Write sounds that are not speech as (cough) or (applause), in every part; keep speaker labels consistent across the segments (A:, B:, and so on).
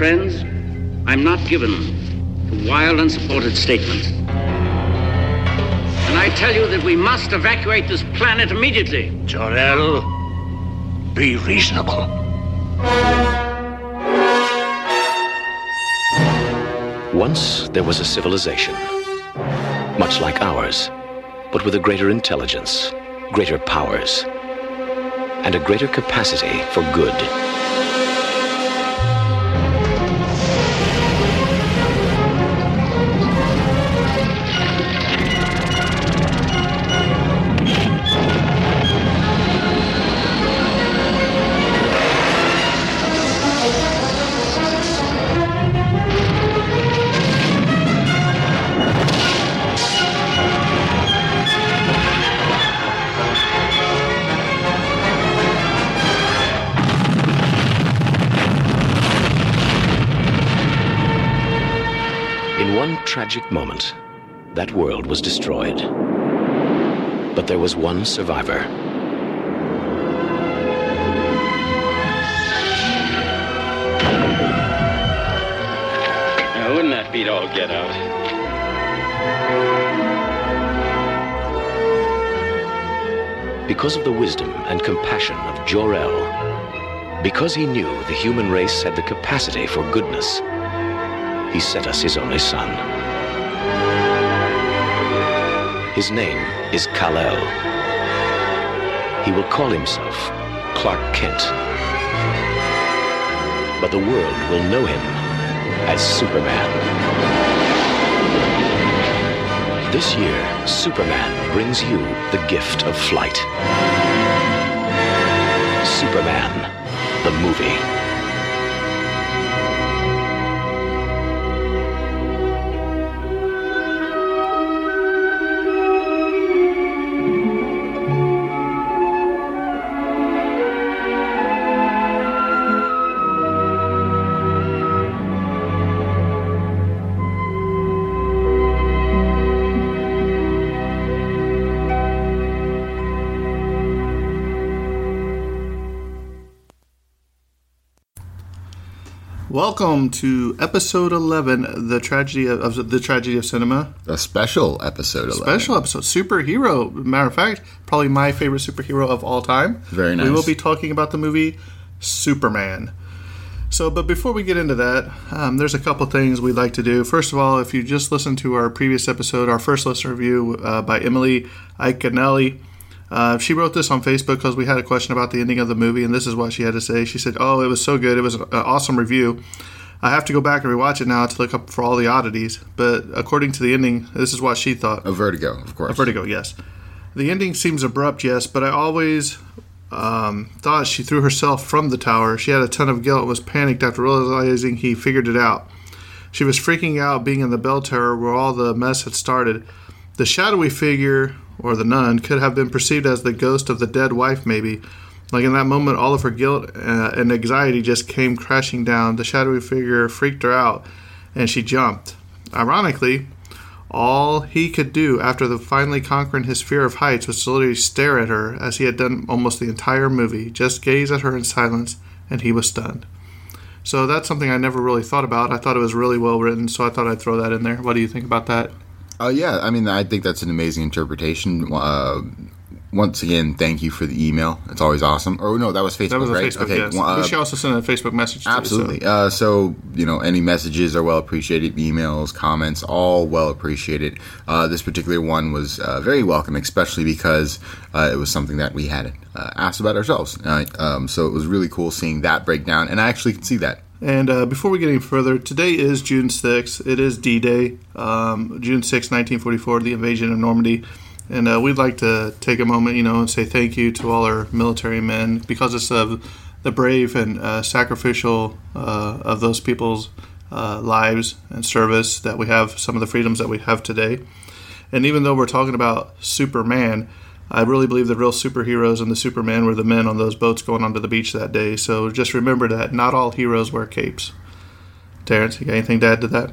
A: Friends, I'm not given to wild, unsupported statements. And I tell you that we must evacuate this planet immediately.
B: Jor-El, be reasonable.
C: Once there was a civilization, much like ours, but with a greater intelligence, greater powers, and a greater capacity for good. Tragic moment, that world was destroyed. But there was one survivor.
A: Now, wouldn't that beat all get out?
C: Because of the wisdom and compassion of Jor-El, because he knew the human race had the capacity for goodness, he sent us his only son. His name is Kal-El. He will call himself Clark Kent. But the world will know him as Superman. This year, Superman brings you the gift of flight. Superman, the movie.
D: Welcome to episode 11, the tragedy of, of the tragedy of cinema.
E: A special episode. 11.
D: Special episode, superhero. Matter of fact, probably my favorite superhero of all time.
E: Very nice.
D: We will be talking about the movie Superman. So, but before we get into that, um, there's a couple things we'd like to do. First of all, if you just listened to our previous episode, our first listener review uh, by Emily Iconelli, uh, she wrote this on Facebook because we had a question about the ending of the movie, and this is what she had to say. She said, "Oh, it was so good. It was an awesome review. I have to go back and rewatch it now to look up for all the oddities. But according to the ending, this is what she thought.
E: A Vertigo, of course.
D: A vertigo, yes. The ending seems abrupt, yes, but I always um, thought she threw herself from the tower. She had a ton of guilt and was panicked after realizing he figured it out. She was freaking out being in the bell tower where all the mess had started. The shadowy figure, or the nun, could have been perceived as the ghost of the dead wife, maybe. Like in that moment, all of her guilt uh, and anxiety just came crashing down. The shadowy figure freaked her out, and she jumped. Ironically, all he could do after finally conquering his fear of heights was to literally stare at her as he had done almost the entire movie, just gaze at her in silence, and he was stunned. So that's something I never really thought about. I thought it was really well written, so I thought I'd throw that in there. What do you think about that?
E: Uh, yeah, I mean, I think that's an amazing interpretation. Uh, once again, thank you for the email. It's always awesome. Or no, that was Facebook,
D: That was
E: right?
D: Facebook, yes.
E: well, uh,
D: she also sent a Facebook message. Too, so-
E: Absolutely. Uh, so, you know, any messages are well appreciated. Emails, comments, all well appreciated. Uh, this particular one was uh, very welcome, especially because uh, it was something that we had uh, asked about ourselves. Uh, um, so it was really cool seeing that breakdown, and I actually can see that.
D: And uh, before we get any further, today is June 6th. It is D Day, um, June 6th, 1944, the invasion of Normandy. And uh, we'd like to take a moment, you know, and say thank you to all our military men because of the brave and uh, sacrificial uh, of those people's uh, lives and service that we have some of the freedoms that we have today. And even though we're talking about Superman, I really believe the real superheroes and the Superman were the men on those boats going onto the beach that day. So just remember that not all heroes wear capes. Terrence, you got anything to add to that?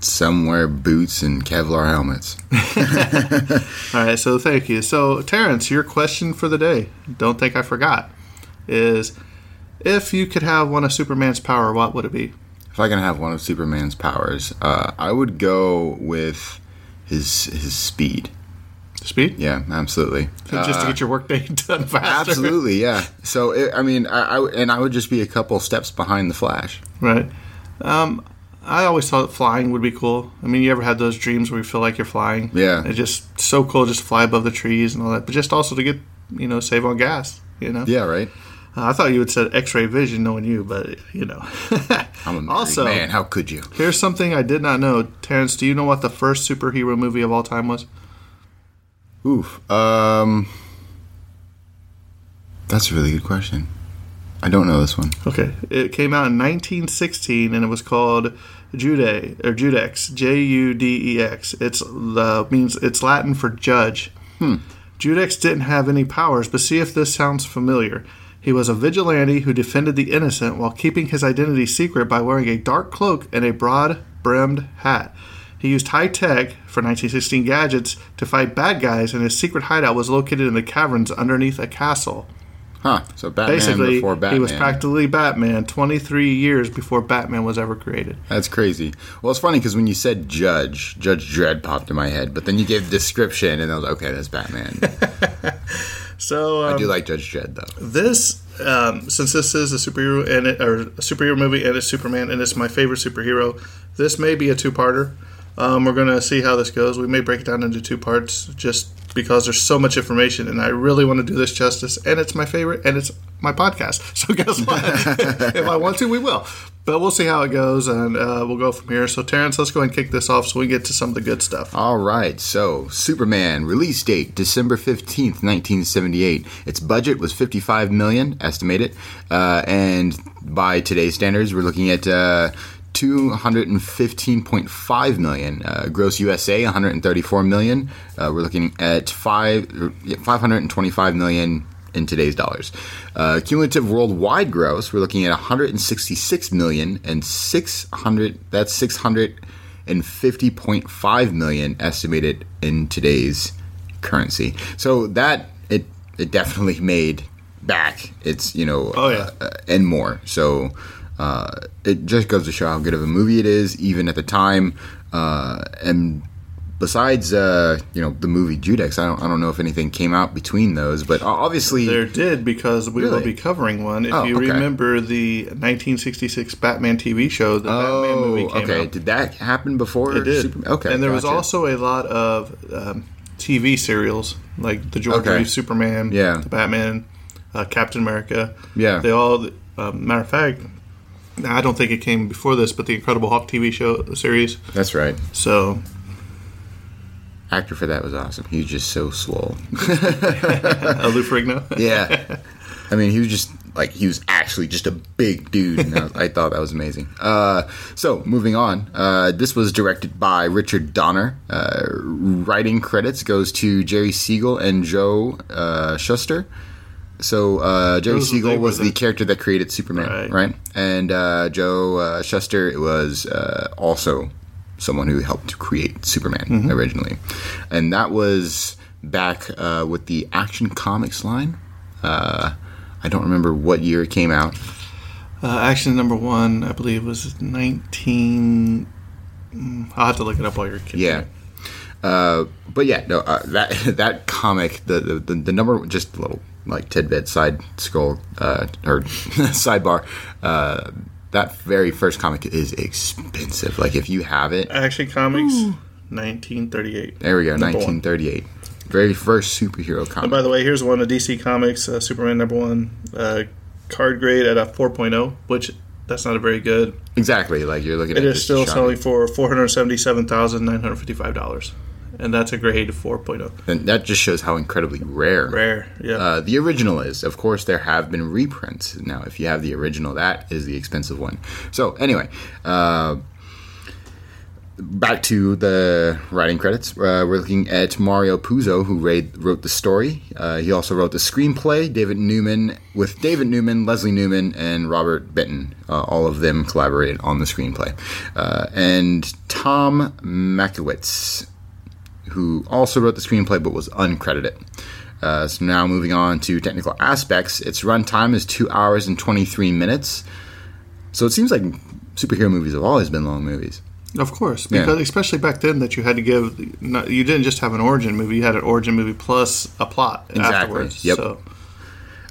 E: Some wear boots and Kevlar helmets. (laughs)
D: All right, so thank you. So, Terrence, your question for the day, don't think I forgot, is if you could have one of Superman's power, what would it be?
E: If I can have one of Superman's powers, uh, I would go with his his speed.
D: Speed?
E: Yeah, absolutely. (laughs)
D: Just to get your workday (laughs) done faster.
E: Absolutely, yeah. So it, I mean, I, I and I would just be a couple steps behind the Flash.
D: Right. Um, I always thought flying would be cool. I mean, you ever had those dreams where you feel like you're flying?
E: Yeah.
D: It's just so cool just to fly above the trees and all that, but just also to get, you know, save on gas, you know?
E: Yeah, right.
D: Uh, I thought you would said x ray vision knowing you, but, you know. (laughs)
E: I'm a
D: Also-
E: man. How could you?
D: Here's something I did not know. Terrence, do you know what the first superhero movie of all time was?
E: Oof. Um, that's a really good question. I don't know this one.
D: Okay. It came out in 1916 and it was called Jude or Judex, J U D E X. It's the means it's Latin for judge. Judex didn't have any powers, but see if this sounds familiar. He was a vigilante who defended the innocent while keeping his identity secret by wearing a dark cloak and a broad brimmed hat. He used high tech for 1916 gadgets to fight bad guys, and his secret hideout was located in the caverns underneath a castle.
E: Huh? So Batman
D: Basically,
E: before Batman.
D: he was practically Batman 23 years before Batman was ever created.
E: That's crazy. Well, it's funny because when you said Judge, Judge Dredd popped in my head, but then you gave the description, and I was like, okay, that's Batman. (laughs)
D: So um,
E: I do like Judge Dredd though.
D: this, um, since this is a superhero and it, or a superhero movie and it's Superman and it's my favorite superhero, this may be a two-parter. Um, we're gonna see how this goes. We may break it down into two parts just because there's so much information, and I really want to do this justice. And it's my favorite, and it's my podcast. (laughs) So guess what? (laughs) if I want to, we will. But we'll see how it goes, and uh, we'll go from here. So Terrence, let's go ahead and kick this off so we get to some of the good stuff.
E: All right, so Superman release date December fifteenth, nineteen seventy eight. Its budget was fifty five million estimated, uh, and by today's standards, we're looking at. Uh, 215.5 million uh, gross USA 134 million uh, we're looking at five er, 525 million in today's dollars uh, cumulative worldwide gross we're looking at 166 million and 600 that's 600 and 50.5 million estimated in today's currency. So that it it definitely made back its you know
D: Oh, yeah.
E: uh, and more. So uh, it just goes to show how good of a movie it is, even at the time. Uh, and besides, uh, you know, the movie Judex, I don't, I don't know if anything came out between those, but obviously,
D: There did because we will be covering one. If
E: Oh,
D: you
E: okay.
D: remember the 1966 Batman TV show, the Batman
E: oh,
D: movie came
E: okay.
D: out.
E: Did that happen before?
D: It did.
E: Superman? Okay,
D: and there was also a lot of um, TV serials like the George
E: Okay.
D: Reeves Superman,
E: Yeah.
D: the Batman, uh, Captain America.
E: Yeah.
D: they all. Uh, matter of fact, I don't think it came before this, but the Incredible Hulk TV show series.
E: That's right.
D: So
E: Actor for that was awesome. He was just so swole. (laughs)
D: Lou Ferrigno. (laughs)
E: Yeah. I mean, he was just like he was actually just a big dude. And I, I thought that was amazing. Uh, so moving on, uh, this was directed by Richard Donner. Uh, writing credits goes to Jerry Siegel and Joe uh, Shuster. So uh, Jerry Siegel was the character that created Superman, right?
D: Right.
E: And uh, Joe uh, Shuster was uh, also someone who helped to create Superman
D: Mm-hmm.
E: originally, and that was back uh, with the Action Comics line. Uh, I don't remember what year it came out.
D: Uh, action number one, I believe, was 19. mm, I'll have to look it up while you're kidding.
E: Yeah. Uh, but yeah, no, uh, that (laughs) that comic, the the the number, just a little like tidbit side scroll uh, or (laughs) sidebar. Uh, that very first comic is expensive. Like if you have it,
D: Action Comics, 1938.
E: there we go,
D: Number one.
E: 1938, very first superhero
D: And
E: comic.
D: by the way, here's one of DC Comics, uh, Superman number one, uh, card grade at a 4.0, which that's not a very good.
E: exactly, like you're looking
D: It
E: at
D: is
E: just
D: still
E: shiny.
D: selling for $477,955. And that's a grade 4.0.
E: And that just shows how incredibly rare.
D: Rare, yeah.
E: Uh, the original is, of course, there have been reprints. Now, if you have the original, that is the expensive one. So, anyway, uh, back to the writing credits. Uh, we're looking at Mario Puzo, who ra- wrote the story. Uh, he also wrote the screenplay. David Newman, with David Newman, Leslie Newman, and Robert Benton. Uh, all of them collaborated on the screenplay. Uh, and Tom Mankiewicz, who also wrote the screenplay but was uncredited. Uh, so now moving on to technical aspects, its runtime is two hours and 23 minutes. So it seems like superhero movies have always been long movies.
D: Of course,
E: Yeah.
D: because especially back then, that you had to give, you didn't just have an origin movie; you had an origin movie plus a plot
E: Exactly,
D: afterwards.
E: yep.
D: So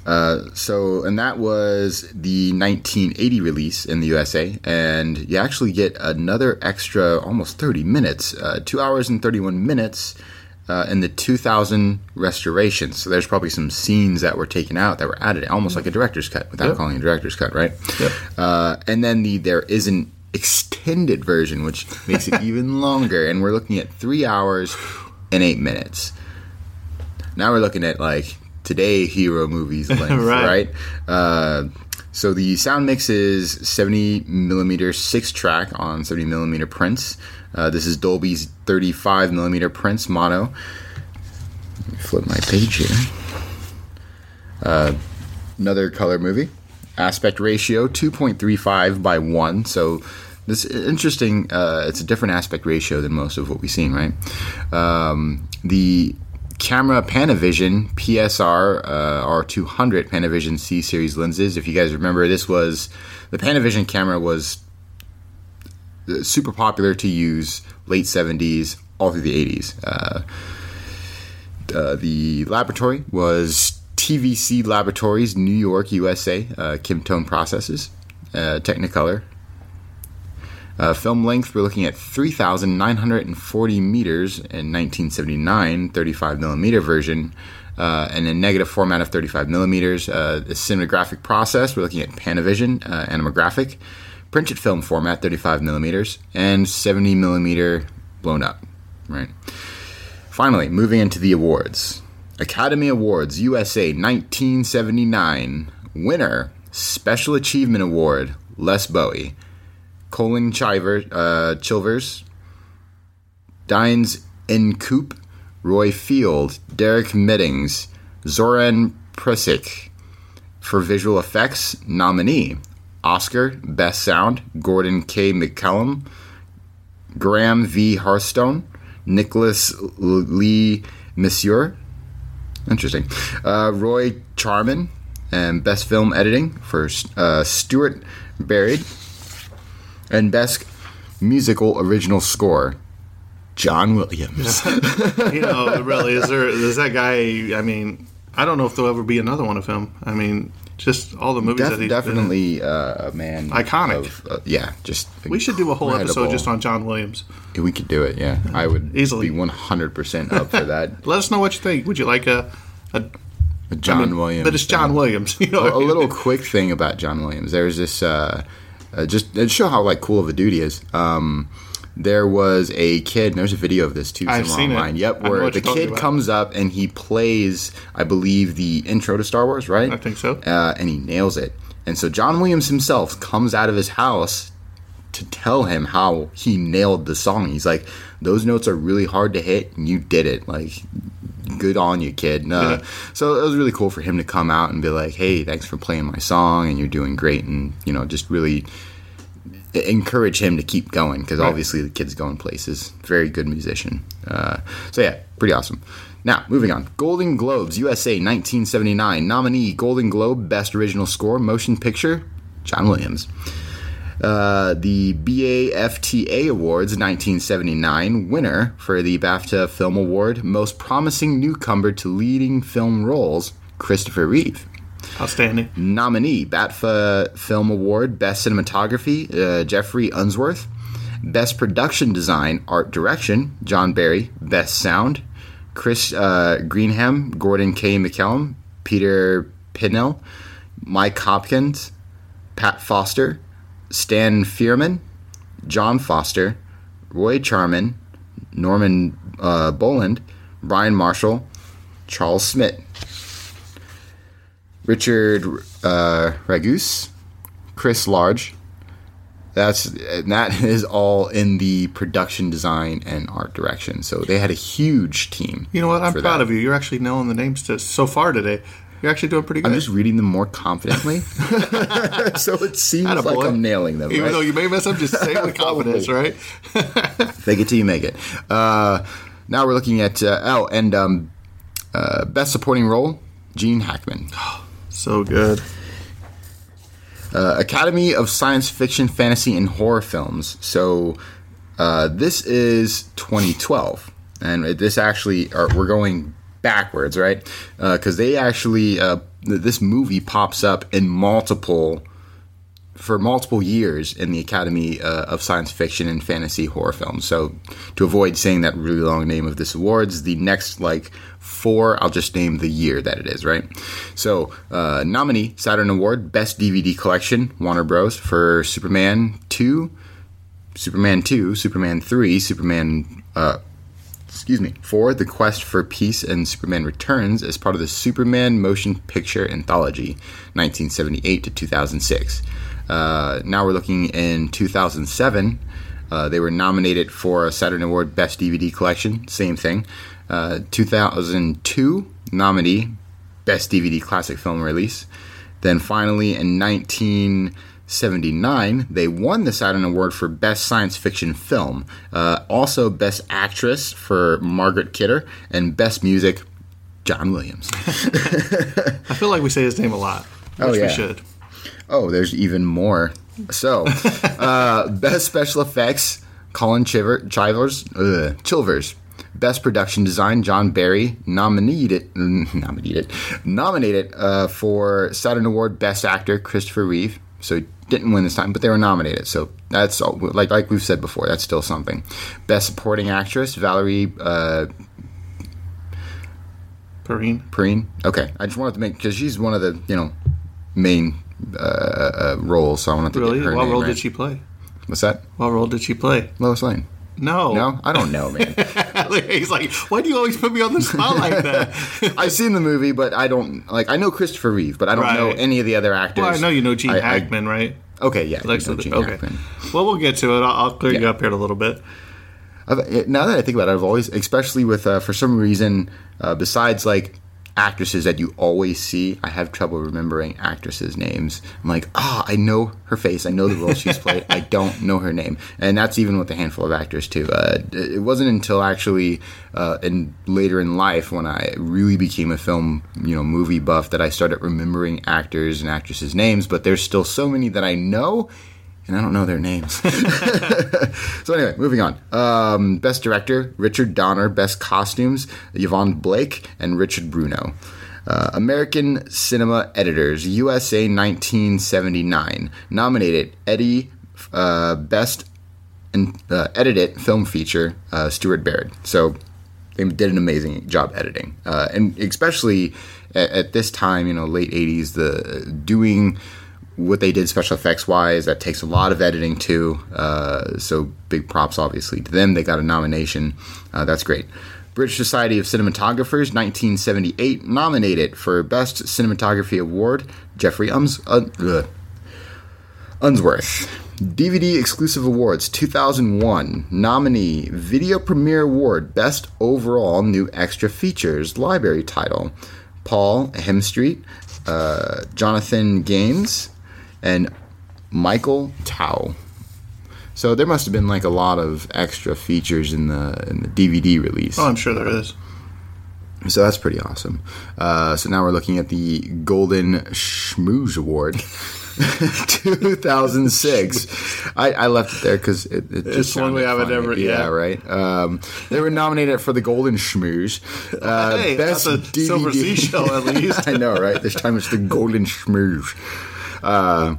E: So, and that was the 1980 release in the USA, and you actually get another extra almost 30 minutes, uh, two hours and 31 minutes. Uh, in the 2000 restoration, so there's probably some scenes that were taken out that were added, almost like a director's cut, without
D: Yep.
E: calling it a director's cut, right?
D: Yep.
E: Uh, and then the there is an extended version, which makes it (laughs) even longer, and we're looking at three hours and eight minutes. Now we're looking at like today hero movies (laughs) length, right?
D: Right.
E: Uh, so the sound mix is 70 millimeter six track on 70 millimeter prints. Uh, this is Dolby's 35 millimeter prints mono. Let me flip my page here. Uh, another color movie. Aspect ratio 2.35 by 1. So this is interesting. Uh, it's a different aspect ratio than most of what we've seen, right? Um, the camera Panavision PSR uh, R200 Panavision C series lenses. If you guys remember, this was the Panavision camera was super popular to use late 70s all through the 80s. Uh, uh, the laboratory was TVC Laboratories, New York, USA, uh, Kimtone Processes, uh, Technicolor. Uh, film length, we're looking at 3,940 meters in 1979, 35 millimeter version, uh, and a negative format of 35 millimeters. Uh, the cinematographic process, we're looking at Panavision, uh, animographic, printed film format, 35 millimeters, and 70 millimeter blown up, right? Finally, moving into the awards. Academy Awards USA 1979. Winner, Special Achievement Award, Les Bowie. Colin Chiver, uh, Chilvers. Denys Coop. Roy Field. Derek Meddings. Zoran Perisic. For visual effects, nominee. Oscar, Best Sound, Gordon K. McCallum. Graham V. Hartstone, Nicholas Lee Monsieur, interesting, uh, Roy Charman, and Best Film Editing for uh, Stuart Baird. And best musical original score, John Williams. (laughs)
D: you know, really, is there is that guy? I mean, I don't know if there'll ever be another one of him. I mean, just all the movies
E: Def-
D: that he's been
E: definitely uh, a man.
D: Iconic.
E: of- uh, yeah, just
D: We should do a whole episode just on John Williams.
E: We could do it. Yeah, I would
D: Easily.
E: be one hundred percent up for that. (laughs)
D: Let us know what you think. Would you like a, a
E: John
D: I mean,
E: Williams,
D: But it's John
E: thing.
D: Williams. (laughs) You know,
E: a, a little quick thing about John Williams. There's this uh, uh, just to show how like cool of a dude he is. Um, there was a kid. There's a video of this too.
D: I've
E: somewhere
D: seen it.
E: Yep, where the kid comes up and he plays, I believe, the intro to Star Wars. Right?
D: I think so.
E: Uh, and he nails it. And so John Williams himself comes out of his house to tell him how he nailed the song. He's like, "Those notes are really hard to hit, and you did it. Like, good on you, kid." And, uh,
D: Yeah.
E: So it was really cool for him to come out and be like, "Hey, thanks for playing my song, and you're doing great," and you know, just really encourage him to keep going because obviously the kid's going places. Very good musician. Uh, so yeah, pretty awesome. Now moving on. Golden Globes USA 1979 nominee Golden Globe Best Original Score Motion Picture John Williams. Uh, the BAFTA Awards 1979 winner for the BAFTA Film Award Most Promising Newcomer to Leading Film Roles Christopher Reeve
D: Outstanding.
E: nominee BAFTA Film Award Best Cinematography uh, Geoffrey Unsworth Best Production Design Art Direction John Barry Best Sound Chris uh, Greenham Gordon K. McCallum Peter Pinnell Mike Hopkins Pat Foster Stan Fierman John Foster Roy Charman Norman uh, Boland Brian Marshall Charles Smith Richard uh, Ragus, Chris Large. That's and that (laughs) is all in the production design and art direction. So they had a huge team.
D: You know what? I'm proud
E: that.
D: of you. You're actually knowing the names to, so far today. You're actually doing pretty good.
E: I'm just reading them more confidently, (laughs) so it seems like. I'm nailing them.
D: Even
E: right?
D: though you may mess up, just say it with (laughs) confidence, right? (laughs)
E: Fake it till you make it. Uh, now we're looking at uh, oh, and um, uh, best supporting role, Gene Hackman. (gasps)
D: So good.
E: uh, Academy of Science Fiction, Fantasy, and Horror Films. So uh, this is 2012, and this actually are, we're going backwards, right? Because they actually uh, this movie pops up in multiple for multiple years in the Academy uh, of Science Fiction and Fantasy Horror Films. So, to avoid saying that really long name of this awards, the next like four, I'll just name the year that it is, right? So, uh, nominee Saturn Award Best DVD Collection, Warner Bros. for Superman 2, Superman 2, Superman 3, Superman. Uh, excuse me, for The Quest for Peace and Superman Returns as part of the Superman Motion Picture Anthology, 1978 to 2006. Uh, now we're looking in 2007. Uh, they were nominated for a Saturn Award Best DVD Collection, same thing. Uh, 2002 nominee, Best DVD Classic Film Release. Then finally in 1979, they won the Saturn Award for Best Science Fiction Film. Uh, also, Best Actress for Margaret Kidder, and Best Music, John Williams. (laughs)
D: I feel like we say his name a lot, which
E: Oh, yeah.
D: we should.
E: Oh, there's even more. So, (laughs) uh, best special effects, Colin Chiver, Chivers, ugh, Chilvers. Best production design, John Barry, nominated, (laughs) nominated, nominated uh, for Saturn Award Best Actor, Christopher Reeve. So didn't win this time, but they were nominated. So that's all, like like we've said before. That's still something. Best supporting actress, Valerie uh,
D: Perrine.
E: Perrine. Okay, I just wanted to make because she's one of the you know main uh, uh, roles. So I wanted to
D: Really?
E: get her
D: What
E: name
D: role
E: right.
D: did she play?
E: What's that?
D: What role did she play?
E: Lois Lane.
D: No.
E: No, I don't know, man. (laughs)
D: He's like, why do you always put me on the spot like that? (laughs)
E: I've seen the movie, but I don't like. I know Christopher Reeve, but I don't know any of the other actors.
D: well, I know you know Gene
E: I- I-
D: Hackman, right?
E: okay, yeah,
D: Lex
E: I know. Gene
D: okay.
E: Hackman.
D: Well, we'll get to it. I'll, I'll clear you up here in a little bit.
E: I've, now that I think about it, I've always, especially with uh, for some reason, uh, besides like actresses that you always see. I have trouble remembering actresses' names. I'm like, ah, I know her face. I know the role she's played. I don't know her name, and that's even with a handful of actors too. Uh, it wasn't until actually uh, in later in life when I really became a film, you know, movie buff that I started remembering actors and actresses' names. But there's still so many that I know and I don't know their names. (laughs) so anyway, moving on. Um, best director Richard Donner. Best costumes Yvonne Blake and Richard Bruno. Uh, American Cinema Editors USA 1979 nominated Eddie uh, Best and uh, edited film feature uh, Stuart Baird. So they did an amazing job editing, uh, and especially at, at, this time, you know, late '80s, the doing what they did special effects wise that takes a lot of editing too. Uh, so big props obviously to them. They got a nomination. Uh, that's great. British society of cinematographers 1978 nominated for best cinematography award geoffrey Ums- uh, unsworth. Dvd exclusive awards 2001 nominee video premiere award best overall new extra features library title. Paul hemstreet uh, jonathan gaines and Michael Tao. So there must have been like a lot of extra features in the in the DVD release.
D: Oh, I'm sure there is.
E: So that's pretty awesome. Uh, so now we're looking at the Golden Schmoes Award. (laughs) 2006. I, I, left it there because it, it just
D: one we haven't ever.
E: Yeah,
D: yeah.
E: right. Um, they were nominated for the Golden Schmoes. (laughs)
D: Uh, hey, best that's a DVD. silver seashell at (laughs) least.
E: I know, right? This time it's the Golden Schmoes. Uh,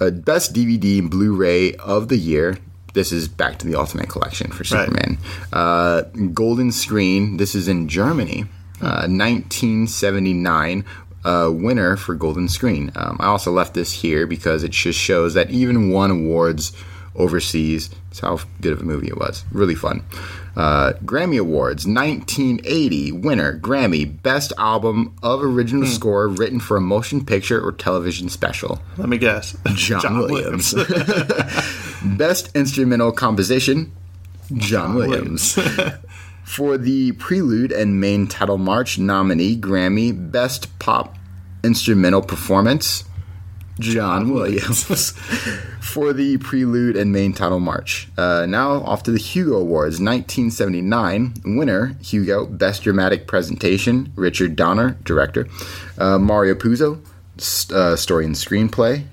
E: uh, best DVD and Blu-ray of the year. This is back to the Ultimate Collection for Superman. Right. Uh, Golden Screen. This is in Germany. 1979 uh, uh, winner for Golden Screen. Um, I also left this here because it just shows that even won awards overseas. That's how good of a movie it was. Really fun. Uh, Grammy Awards 1980 winner Grammy Best Album of Original hmm. Score written for a motion picture or television special.
D: Let me guess. (laughs)
E: John, John Williams. (laughs) Best Instrumental Composition John, John Williams. Williams. (laughs) for the Prelude and Main Title March nominee Grammy Best Pop Instrumental Performance John Williams. (laughs) For the prelude and main title march. Uh, now off to the Hugo Awards. 1979 winner Hugo Best Dramatic Presentation Richard Donner director. Uh, Mario Puzo st- uh, story and screenplay.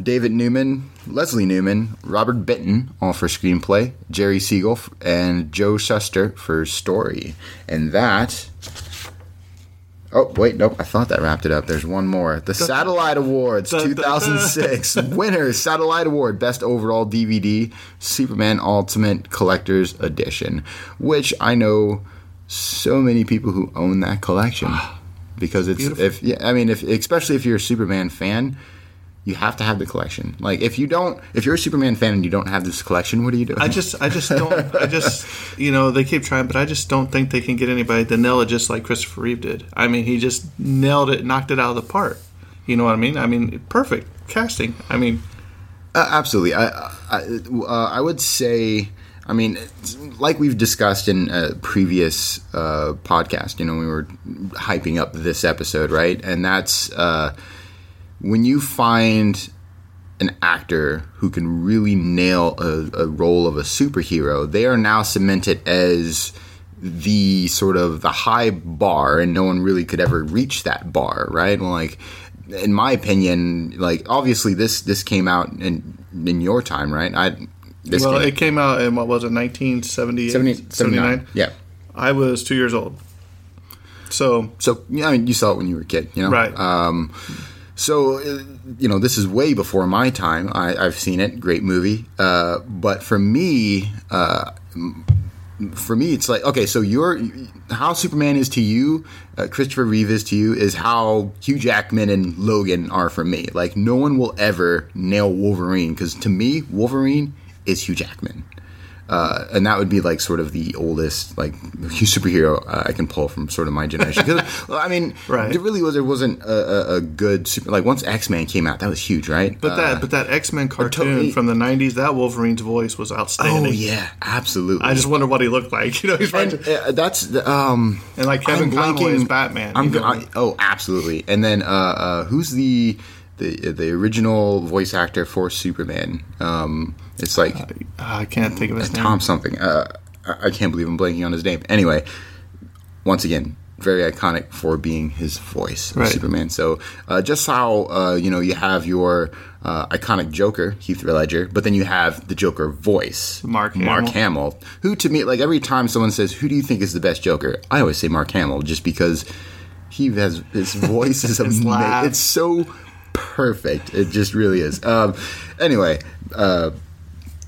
E: David Newman Leslie Newman Robert Benton all for screenplay. Jerry Siegel and Joe Shuster for story. And that Oh wait, nope. I thought that wrapped it up. There's one more. The Satellite Awards 2006 (laughs) winner Satellite Award Best Overall DVD Superman Ultimate Collector's Edition, which I know so many people who own that collection (gasps) because it's Beautiful. if yeah, I mean if especially if you're a Superman fan, you have to have the collection. Like if you don't, if you're a Superman fan and you don't have this collection, what are you doing?
D: I just, I just don't. I just, (laughs) you know, they keep trying, but I just don't think they can get anybody to nail it just like Christopher Reeve did. I mean, he just nailed it, knocked it out of the park. You know what I mean? I mean, perfect casting. I mean,
E: uh, absolutely. I, I, uh, I would say. I mean, like we've discussed in a previous uh, podcast, you know, we were hyping up this episode, right? And that's uh, when you find an actor who can really nail a, a, role of a superhero, they are now cemented as the sort of the high bar, and no one really could ever reach that bar, right? Well, like in my opinion, like obviously this this came out in in your time, right? I
D: well, came, it came out in what was it, 1978, 79. 79?
E: Yeah,
D: I was two years old. So,
E: so yeah, I mean, you saw it when you were a kid, you know,
D: right?
E: Um, so, uh, you know, this is way before my time. I, have seen it, great movie. Uh, but for me, uh, for me, it's like okay. So your how Superman is to you, uh, Christopher Reeve is to you, is how Hugh Jackman and Logan are for me. Like no one will ever nail Wolverine because to me, Wolverine is Hugh Jackman. Uh, and that would be like sort of the oldest like (laughs) superhero uh, I can pull from sort of my generation. 'Cause, (laughs) well, I mean,
D: Right.
E: there really was there wasn't a, a, a good super like once X Men came out, that was huge, right?
D: But
E: Uh,
D: that but that X Men cartoon
E: totally-
D: from the '90s, that Wolverine's voice was outstanding.
E: oh yeah, absolutely.
D: I just wonder what he looked like. (laughs) You know, he's right.
E: and uh, that's the, um
D: And like Kevin Conroy as Batman.
E: I'm
D: you know?
E: I, oh, absolutely. And then uh, uh, who's the the the original voice actor for Superman? Um, it's like
D: I can't think of his name.
E: Tom something. Uh, I can't believe I'm blanking on his name. Anyway, once again, very iconic for being his voice,
D: Right.
E: Superman. So uh, just how uh, you know you have your uh, iconic Joker, Heath Ledger, but then you have the Joker voice,
D: Mark
E: Mark
D: Hamill.
E: Hamill, who to me, like every time someone says, "Who do you think is the best Joker?" I always say Mark Hamill, just because he has his (laughs) voice is amazing. It's so perfect. It just really is. Um, anyway.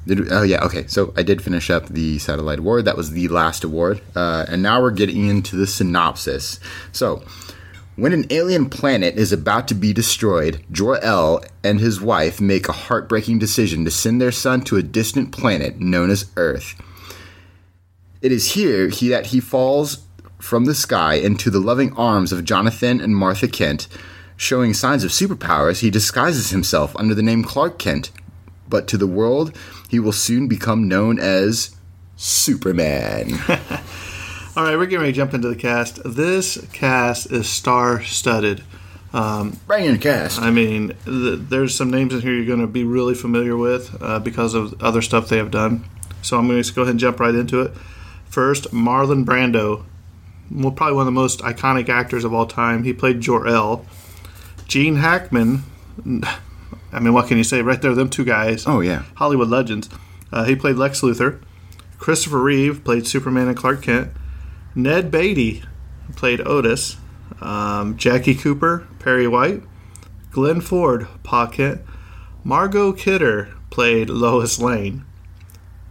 E: Did, oh yeah, okay. So I did finish up the satellite award. That was the last award, uh, and now we're getting into the synopsis. So, when an alien planet is about to be destroyed, Jor El and his wife make a heartbreaking decision to send their son to a distant planet known as Earth. It is here he, that he falls from the sky into the loving arms of Jonathan and Martha Kent. Showing signs of superpowers, he disguises himself under the name Clark Kent, but to the world, he will soon become known as Superman. (laughs)
D: All right, we're getting ready to jump into the cast. This cast is star-studded.
E: Bring in the cast.
D: I mean, th- there's some names in here you're going to be really familiar with uh, because of other stuff they have done. So I'm going to go ahead and jump right into it. First, Marlon Brando, well, probably one of the most iconic actors of all time. He played Jor El. Gene Hackman. I mean, what can you say? Right there, them two guys.
E: Oh, yeah.
D: Hollywood legends. Uh, he played Lex Luthor. Christopher Reeve played Superman and Clark Kent. Ned Beatty played Otis. Um, Jackie Cooper, Perry White. Glenn Ford, Pa Kent. Margot Kidder played Lois Lane.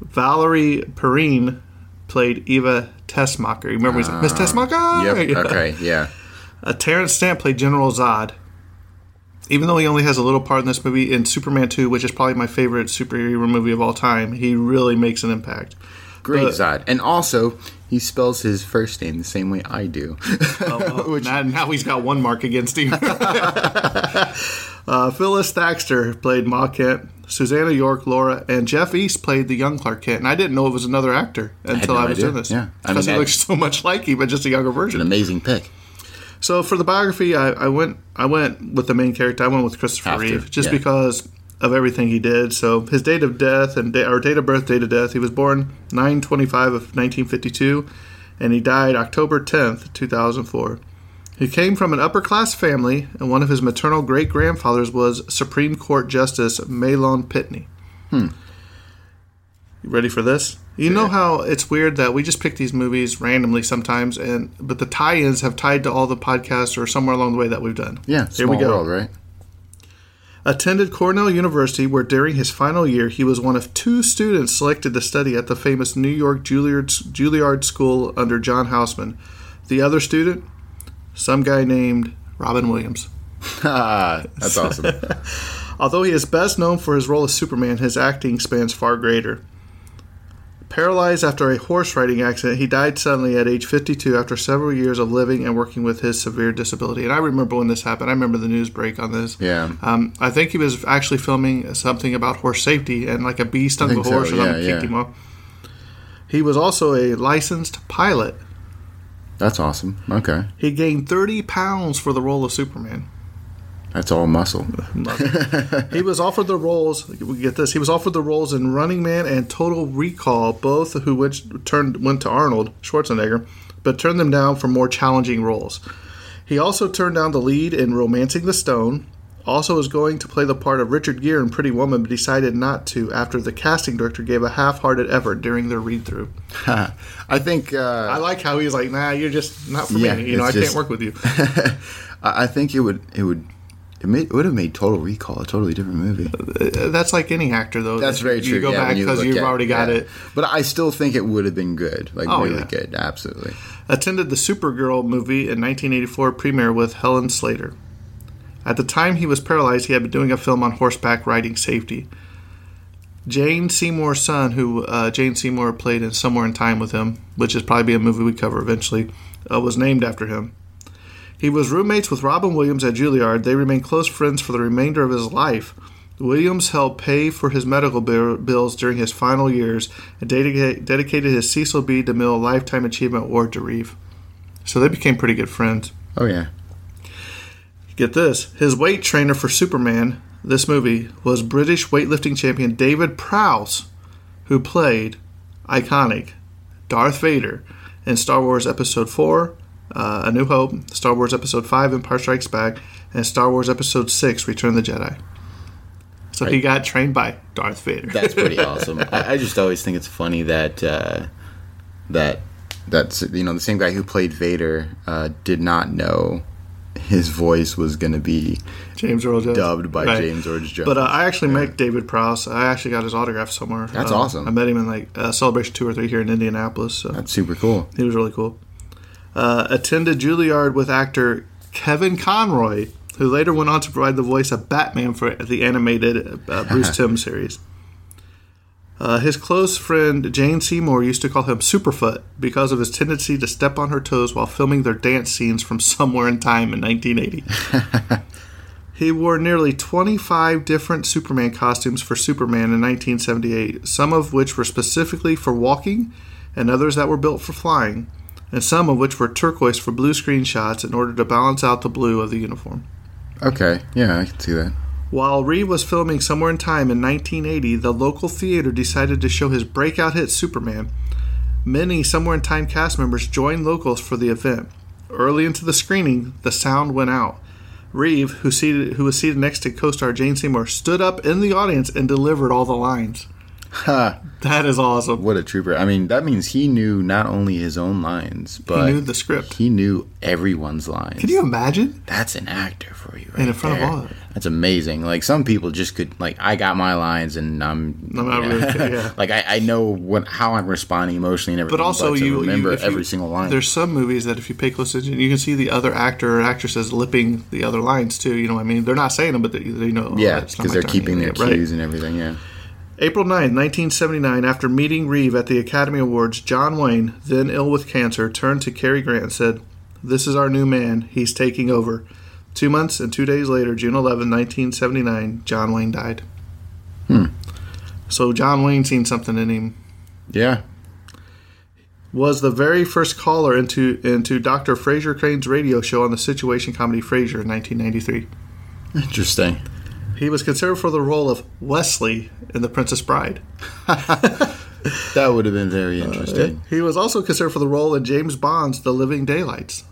D: Valerie Perrine played Eva Teschmacher. You remember uh, Miss Teschmacher?
E: Yep. (laughs)
D: Yeah.
E: Okay. Yeah.
D: Uh, Terrence Stamp played General Zod. Even though he only has a little part in this movie, in Superman 2, which is probably my favorite superhero movie of all time, he really makes an impact.
E: Great
D: But-
E: Zod. And also, he spells his first name the same way I do. (laughs)
D: now, now he's got one mark against him. (laughs) (laughs) uh, Phyllis Thaxter played Ma Kent. Susannah York, Laura, and Jeff East played the young Clark Kent. And I didn't know it was another actor until
E: no
D: I, was
E: idea.
D: doing this.
E: Yeah. I
D: because
E: mean,
D: he looks so much like him, but just a younger
E: An
D: version.
E: amazing pick.
D: So for the biography, I, I went I went with the main character. I went with Christopher
E: to,
D: Reeve just
E: yeah.
D: because of everything he did. So his date of death and da- or date of birth, date of death. He was born nine twenty five of nineteen fifty two, and he died October tenth, two thousand four. He came from an upper class family, and one of his maternal great grandfathers was Supreme Court Justice Mahlon Pitney.
E: Hmm.
D: You ready for this? You know how it's weird that we just pick these movies randomly sometimes, and but the tie-ins have tied to all the podcasts or somewhere along the way that we've done.
E: Yeah.
D: here we go.
E: world, right?
D: Attended Cornell University, where during his final year he was one of two students selected to study at the famous New York Juilliard, Juilliard School under John Houseman. The other student, some guy named Robin Williams.
E: Ah, (laughs) that's awesome. (laughs)
D: Although he is best known for his role as Superman, his acting spans far greater. Paralyzed after a horse riding accident, he died suddenly at age 52 after several years of living and working with his severe disability. And I remember when this happened. I remember the news break on this.
E: Yeah.
D: Um, I think he was actually filming something about horse safety, and like a bee stung the
E: so,
D: horse or something
E: yeah,
D: kicked him off. He was also a licensed pilot.
E: That's awesome. Okay.
D: He gained 30 pounds for the role of Superman.
E: That's all muscle.
D: he was offered the roles. We get this. He was offered the roles in Running Man and Total Recall, both who which turned went to Arnold Schwarzenegger, but turned them down for more challenging roles. He also turned down the lead in Romancing the Stone. Also was going to play the part of Richard Gere in Pretty Woman, but decided not to after the casting director gave a half-hearted effort during their read-through. (laughs)
E: I think. Uh,
D: I like how he's like, "Nah, you're just not for
E: Yeah,
D: me. You know, I
E: it's
D: can't work with you." (laughs)
E: I I think it would. It would. It, made, it would have made Total Recall a totally different movie.
D: That's like any actor, though.
E: That's very true.
D: You go
E: yeah,
D: back
E: you
D: because you've
E: at-
D: already got
E: yeah.
D: it.
E: But I still think it would have been good. Like
D: Oh,
E: really
D: yeah.
E: good. Absolutely.
D: attended the Supergirl movie in 1984 premiere with Helen Slater. At the time he was paralyzed, he had been doing a film on horseback riding safety. Jane Seymour's son, who uh, Jane Seymour played in Somewhere in Time with him, which is probably be a movie we cover eventually, uh, was named after him. He was roommates with Robin Williams at Juilliard. They remained close friends for the remainder of his life. Williams helped pay for his medical bills during his final years and dedicated his Cecil B. DeMille Lifetime Achievement Award to Reeve. So they became pretty good friends.
E: Oh yeah.
D: Get this his weight trainer for Superman, this movie, was British weightlifting champion David Prowse, who played iconic Darth Vader in Star Wars Episode 4, uh, A New Hope, Star Wars Episode 5, Empire Strikes Back, and Star Wars Episode 6, Return of the Jedi. So he got trained by Darth Vader.
E: That's pretty (laughs) awesome. I, I just always think it's funny that uh, that that's you know the same guy who played Vader uh, did not know his voice was going to be
D: James Earl Jones.
E: dubbed by
D: Right.
E: James George Jones.
D: But uh, I actually met David Prowse. I actually got his autograph somewhere.
E: That's
D: Uh,
E: awesome.
D: I met him in like uh, Celebration 2 or 3 here in Indianapolis. So.
E: that's super cool.
D: He was really cool. Uh, attended Juilliard with actor Kevin Conroy, who later went on to provide the voice of Batman for the animated uh, Bruce (laughs) Timm series. Uh, his close friend Jane Seymour used to call him Superfoot because of his tendency to step on her toes while filming their dance scenes from Somewhere in Time in 1980. (laughs) he wore nearly 25 different Superman costumes for Superman in 1978, some of which were specifically for walking and others that were built for flying, and some of which were turquoise for blue screen shots in order to balance out the blue of the uniform.
E: Okay, yeah, I can see that.
D: While Reeve was filming Somewhere in Time in 1980, the local theater decided to show his breakout hit Superman. Many Somewhere in Time cast members joined locals for the event. Early into the screening, the sound went out. Reeve, who, seated, who was seated next to co-star Jane Seymour, stood up in the audience and delivered all the lines.
E: Ha! (laughs)
D: That is awesome.
E: What a trooper! I mean, that means he knew not only his own lines, but he
D: knew the script.
E: He knew everyone's lines.
D: Can you imagine?
E: That's an actor for you, right
D: in front of
E: there.
D: all of it.
E: That's amazing. Like some people just could, like I got my lines, and I'm,
D: I'm not really- yeah. (laughs)
E: like I, I know what how I'm responding emotionally and everything.
D: But also,
E: to
D: you
E: remember
D: you, if you-
E: every single line.
D: There's some movies that if you pay close attention, you can see the other actor or actresses lipping the other lines too. You know, what I mean, they're not saying them, but they, they know. oh,
E: yeah, because they're keeping their
D: Yeah, right.
E: cues and everything. Yeah.
D: April 9th, 1979, after meeting Reeve at the Academy Awards, John Wayne, then ill with cancer, turned to Cary Grant and said, This is our new man. He's taking over. Two months and two days later, June 11, 1979, John Wayne died.
E: Hmm.
D: So John Wayne seen something in him.
E: Yeah.
D: Was the very first caller into into Dr. Frasier Crane's radio show on the situation comedy Frasier in 1993.
E: Interesting.
D: He was considered for the role of Westley in The Princess Bride. (laughs)
E: That would have been very interesting.
D: He was also considered for the role in James Bond's The Living Daylights.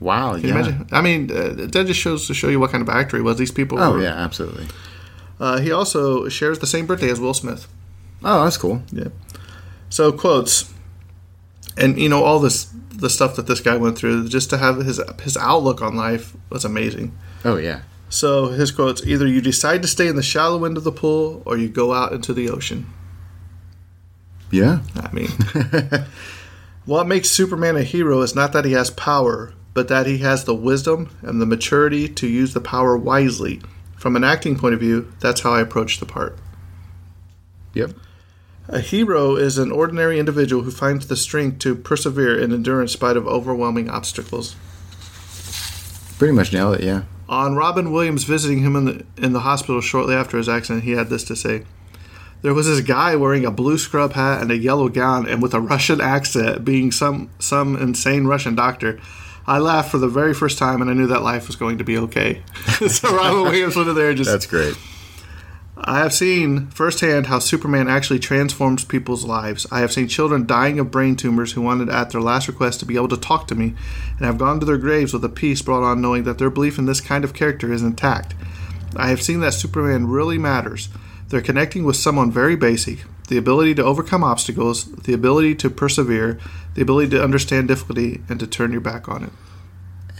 E: wow.
D: Can you
E: yeah.
D: imagine? I mean, uh, that just shows to show you what kind of actor he was. These people.
E: Oh
D: were-
E: yeah, absolutely.
D: Uh, he also shares the same birthday as Will Smith.
E: Oh, that's cool.
D: Yeah. So quotes, and you know all this the stuff that this guy went through. Just to have his his outlook on life was amazing.
E: Oh yeah.
D: So his quotes: either you decide to stay in the shallow end of the pool, or you go out into the ocean.
E: Yeah.
D: I mean, (laughs) what makes Superman a hero is not that he has power, but that he has the wisdom and the maturity to use the power wisely. From an acting point of view, that's how I approach the part.
E: Yep.
D: A hero is an ordinary individual who finds the strength to persevere and endure in spite of overwhelming obstacles.
E: Pretty much nailed it. Yeah.
D: On Robin Williams visiting him in the in the hospital shortly after his accident, he had this to say: "There was this guy wearing a blue scrub hat and a yellow gown, and with a Russian accent, being some some insane Russian doctor." I laughed for the very first time, and I knew that life was going to be okay. (laughs) so Robin Williams went in there and just
E: That's great.
D: I have seen firsthand how Superman actually transforms people's lives. I have seen children dying of brain tumors who wanted at their last request to be able to talk to me, and have gone to their graves with a peace brought on knowing that their belief in this kind of character is intact. I have seen that Superman really matters. They're connecting with someone very basic the ability to overcome obstacles, the ability to persevere, the ability to understand difficulty, and to turn your back on it.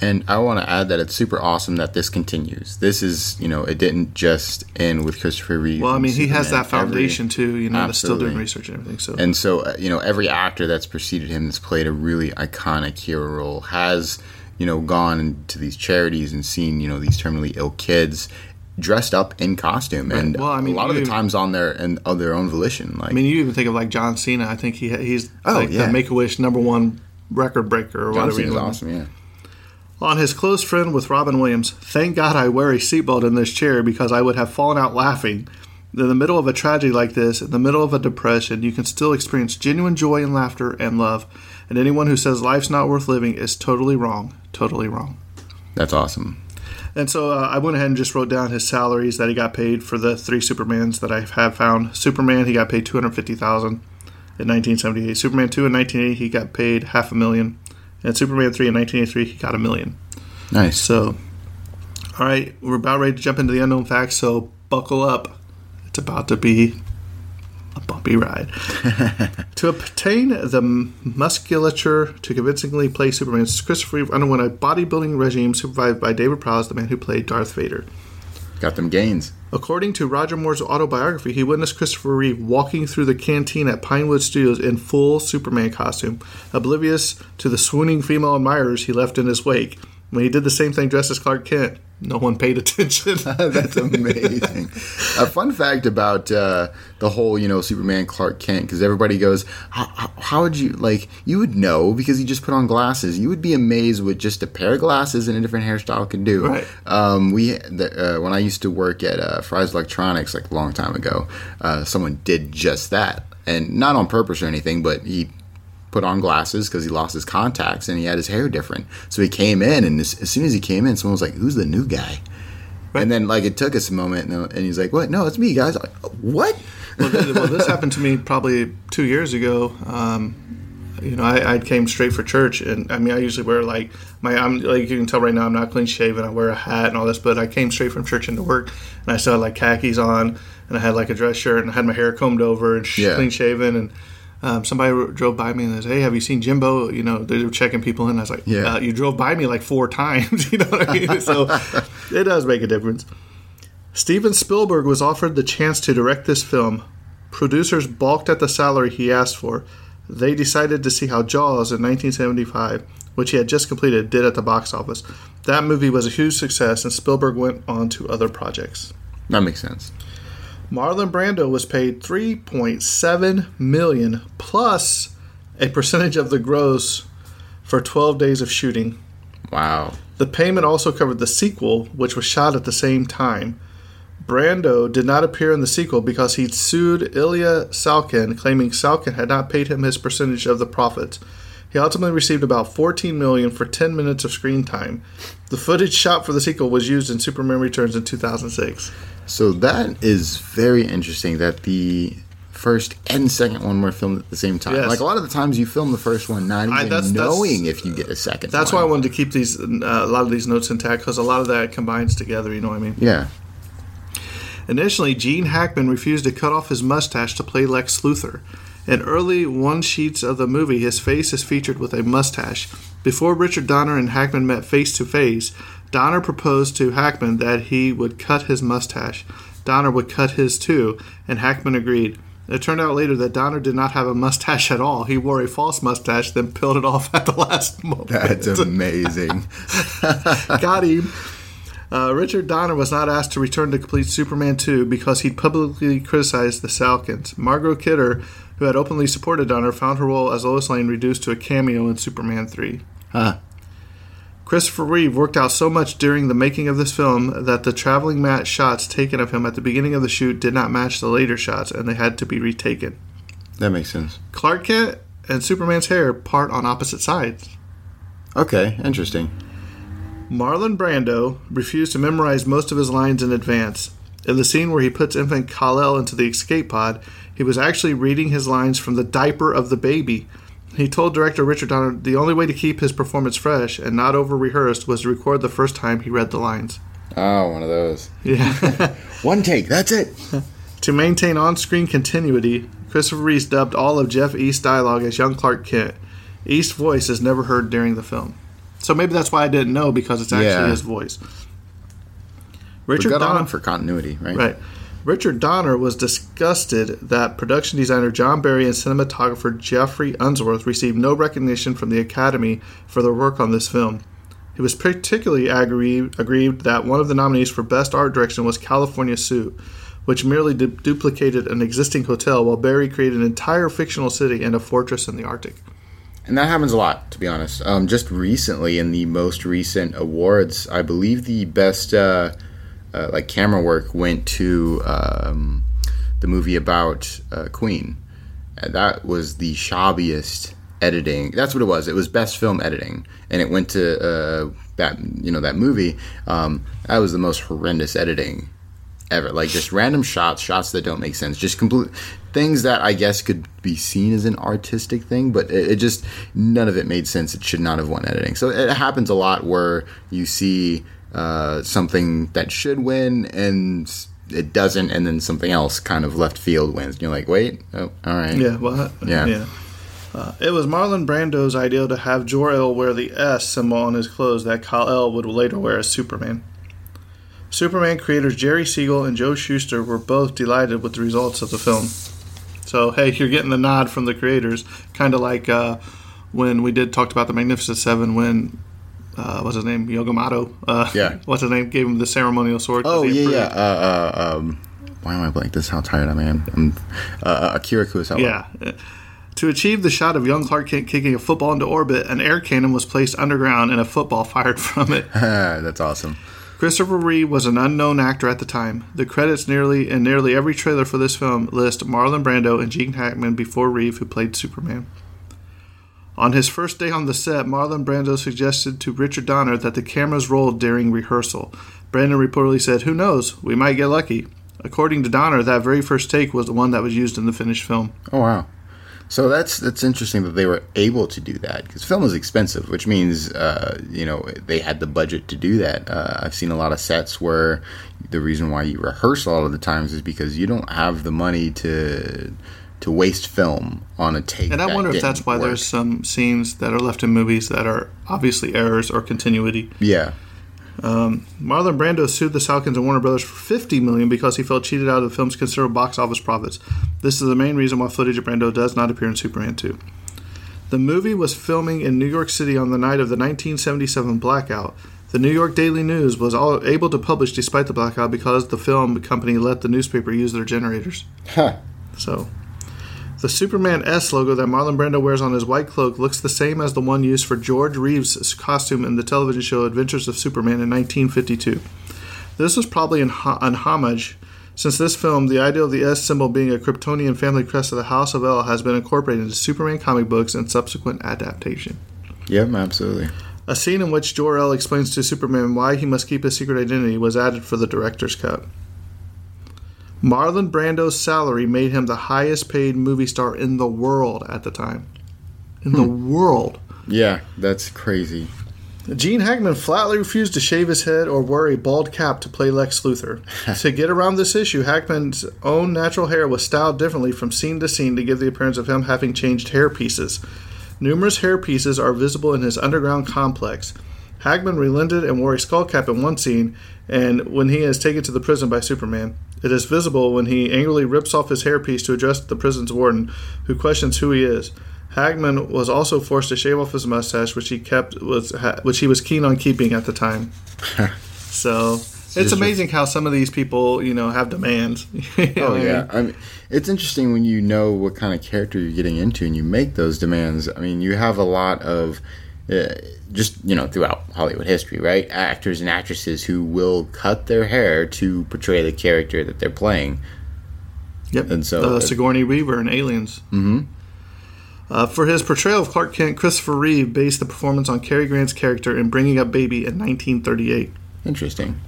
E: And I want to add that it's super awesome that this continues. This is, you know, it didn't just end with Christopher Reeve.
D: Well, I mean, he has that foundation
E: Every-
D: too, you know, that's still doing research and everything. So,
E: And so, uh, you know, every actor that's preceded him that's played a really iconic hero role has, you know, gone into these charities and seen, you know, these terminally ill kids dressed up in costume, and
D: Well, I mean,
E: a lot of the times on their and of their own volition. Like,
D: I mean, you even think of like John Cena. I think he he's
E: Oh,
D: like
E: yeah.
D: the Make a Wish number one record breaker or
E: John
D: whatever.
E: Cena's awesome. Yeah.
D: On his close friend with Robin Williams, thank God I wear a seatbelt in this chair because I would have fallen out laughing. In the middle of a tragedy like this, in the middle of a depression, you can still experience genuine joy and laughter and love. And anyone who says life's not worth living is totally wrong. Totally wrong.
E: That's awesome.
D: And so uh, I went ahead and just wrote down his salaries that he got paid for the three Supermans that I have found. Superman, he got paid two hundred fifty thousand in nineteen seventy eight. Superman two in nineteen eighty, he got paid half a million, and Superman three in nineteen eighty three, he got a million.
E: Nice.
D: So, all right, we're about ready to jump into the unknown facts. So buckle up. It's about to be a bumpy ride. (laughs) to obtain the musculature to convincingly play Superman, Christopher Reeve underwent a bodybuilding regime supervised by David Prowse, the man who played Darth Vader.
E: Got them gains.
D: According to Roger Moore's autobiography, he witnessed Christopher Reeve walking through the canteen at Pinewood Studios in full Superman costume, oblivious to the swooning female admirers he left in his wake. When he did the same thing dressed as Clark Kent, no one paid attention. (laughs)
E: That's amazing. a fun fact about uh, the whole, you know, Superman Clark Kent, because everybody goes, how, would you, like, you would know because he just put on glasses. You would be amazed what just a pair of glasses and a different hairstyle can do.
D: Right.
E: Um, we, the, uh, when I used to work at uh, Fry's Electronics, like a long time ago, uh, someone did just that. And not on purpose or anything, but he put on glasses because he lost his contacts and he had his hair different. So he came in, and as, as soon as he came in, someone was like, "Who's the new guy?" And then like it took us a moment, and, and he's like, "What? No, it's me, guys." I'm like, what?
D: well, this, well, this happened to me probably two years ago. Um, you know, I, I came straight for church, and I mean, I usually wear like my. I'm like you can tell right now, I'm not clean shaven. I wear a hat and all this, but I came straight from church into work, and I still had like khakis on, and I had like a dress shirt, and I had my hair combed over and sh-
E: Yeah.
D: clean shaven, and. Um, somebody drove by me and they said, "Hey, have you seen Jimbo?" You know, they were checking people in. I was like,
E: Yeah.
D: uh, you drove by me like four times." (laughs) you know what I mean? So (laughs) it does make a difference. Steven Spielberg was offered the chance to direct this film. Producers balked at the salary he asked for. They decided to see how Jaws in 1975, which he had just completed, did at the box office. That movie was a huge success, and Spielberg went on to other projects.
E: That makes sense.
D: Marlon Brando was paid 3.7 million plus a percentage of the gross for 12 days of shooting.
E: Wow.
D: The payment also covered the sequel, which was shot at the same time. Brando did not appear in the sequel because he'd sued Ilya Salkind, claiming Salkind had not paid him his percentage of the profits. He ultimately received about 14 million for 10 minutes of screen time. The footage shot for the sequel was used in Superman Returns in 2006.
E: So that is very interesting that the first and second one were filmed at the same time.
D: Yes.
E: Like a lot of the times you film the first one not even
D: I- that's- that's-
E: knowing if you get a second
D: That's
E: one.
D: why I wanted to keep these uh, a lot of these notes intact because a lot of that combines together. You know what I mean?
E: Yeah.
D: Initially, Gene Hackman refused to cut off his mustache to play Lex Luthor. In early one sheets of the movie, his face is featured with a mustache. Before Richard Donner and Hackman met face to face, Donner proposed to Hackman that he would cut his mustache. Donner would cut his too, and Hackman agreed. It turned out later that Donner did not have a mustache at all. He wore a false mustache, then peeled it off (laughs) at the last moment.
E: That's amazing. (laughs)
D: Got him. Uh, Richard Donner was not asked to return to complete Superman 2 because he'd publicly criticized the Salkinds. Margot Kidder, who had openly supported Donner, found her role as Lois Lane reduced to a cameo in Superman 3.
E: Huh.
D: Christopher Reeve worked out so much during the making of this film that the traveling matte shots taken of him at the beginning of the shoot did not match the later shots and they had to be retaken.
E: That makes sense.
D: Clark Kent and Superman's hair part on opposite sides.
E: Okay, interesting.
D: Marlon Brando refused to memorize most of his lines in advance. In the scene where he puts infant Kal-El into the escape pod, he was actually reading his lines from the diaper of the baby. He told director Richard Donner the only way to keep his performance fresh and not over rehearsed was to record the first time he read the lines.
E: Oh, one of those.
D: Yeah. (laughs)
E: One take, that's it. (laughs)
D: to maintain on screen continuity, Christopher Reeve dubbed all of Jeff East's dialogue as young Clark Kent. East's voice is never heard during the film. So maybe that's why I didn't know because it's actually
E: Yeah.
D: his voice. Richard Donner
E: for continuity, right?
D: Right. Richard Donner was disgusted that production designer John Barry and cinematographer Geoffrey Unsworth received no recognition from the Academy for their work on this film. He was particularly aggrieved, aggrieved that one of the nominees for Best Art Direction was California Suit, which merely du- duplicated an existing hotel while Barry created an entire fictional city and a fortress in the Arctic.
E: And that happens a lot, to be honest. Um, just recently, in the most recent awards, I believe the best uh, uh, like camera work went to um, the movie about uh, Queen. And that was the shabbiest editing. That's what it was. It was best film editing, and it went to uh, that you know that movie. Um, that was the most horrendous editing ever. Like just random shots, shots that don't make sense, just complete things that I guess could be seen as an artistic thing, but it, it, just none of it made sense. It should not have won editing. So it happens a lot where you see uh, something that should win and it doesn't, and then something else kind of left field wins. And you're like, wait, oh, all right,
D: Yeah, what?
E: Yeah.
D: yeah. Uh, it was Marlon Brando's idea to have Jor-El wear the S symbol on his clothes that Kal-El would later wear as Superman. Superman creators Jerry Siegel and Joe Shuster were both delighted with the results of the film. So, hey, you're getting the nod from the creators, kind of like uh, when we did talked about the Magnificent Seven when uh, what's his name Yogamato? Uh,
E: Yeah. (laughs)
D: what's his name? Gave him the ceremonial sword.
E: Oh yeah, yeah. Uh, uh, um, why am I blank? This is how tired I am. I'm, uh, uh, Akira Kurosawa.
D: Yeah. To achieve the shot of young Clark Kent kicking a football into orbit, an air cannon was placed underground and a football (laughs) fired from it. (laughs)
E: that's awesome.
D: Christopher Reeve was an unknown actor at the time. The credits nearly in nearly every trailer for this film list Marlon Brando and Gene Hackman before Reeve, who played Superman. On his first day on the set, Marlon Brando suggested to Richard Donner that the cameras rolled during rehearsal. Brando reportedly said, Who knows? We might get lucky. According to Donner, that very first take was the one that was used in the finished film.
E: Oh wow. So that's that's interesting that they were able to do that because film is expensive, which means uh, you know they had the budget to do that. Uh, I've seen a lot of sets where the reason why you rehearse a lot of the times is because you don't have the money to to waste film on a take.
D: And I wonder if that's why
E: work.
D: there's some scenes that are left in movies that are obviously errors or continuity.
E: yeah um,
D: Marlon Brando sued the Salkinds and Warner Brothers for 50 million because he felt cheated out of the film's considerable box office profits. This is the main reason why footage of Brando does not appear in Superman 2. The movie was filming in New York City on the night of the 1977 blackout. The New York Daily News was all able to publish despite the blackout because the film company let the newspaper use their generators.
E: Huh.
D: So, the Superman S logo that Marlon Brando wears on his white cloak looks the same as the one used for George Reeves' costume in the television show Adventures of Superman in 1952. This was probably an, ho- an homage, since this film, the idea of the S symbol being a Kryptonian family crest of the House of El has been incorporated into Superman comic books and subsequent adaptation.
E: Yep, absolutely.
D: A scene in which Jor-El explains to Superman why he must keep his secret identity was added for the director's cut. Marlon Brando's salary made him the highest paid movie star in the world at the time. In the hmm. world.
E: Yeah, that's crazy.
D: Gene Hackman flatly refused to shave his head or wear a bald cap to play Lex Luthor. (laughs) to get around this issue, Hackman's own natural hair was styled differently from scene to scene to give the appearance of him having changed hair pieces. Numerous hair pieces are visible in his underground complex. Hackman relented and wore a skull cap in one scene, and when he is taken to the prison by Superman, it is visible when he angrily rips off his hairpiece to address the prison's warden, who questions who he is. Hackman was also forced to shave off his mustache, which he kept was which he was keen on keeping at the time. (laughs) so it's amazing how some of these people, you know, have demands. (laughs) You know
E: Oh yeah. I mean, it's interesting when you know what kind of character you're getting into and you make those demands. I mean, you have a lot of uh, just you know throughout Hollywood history, right? Actors and actresses who will cut their hair to portray the character that they're playing.
D: Yep.
E: And so-
D: uh, Sigourney Weaver in Aliens. Mm-hmm. Uh, for his portrayal of Clark Kent, Christopher Reeve based the performance on Cary Grant's character in Bringing Up Baby in 1938.
E: Interesting.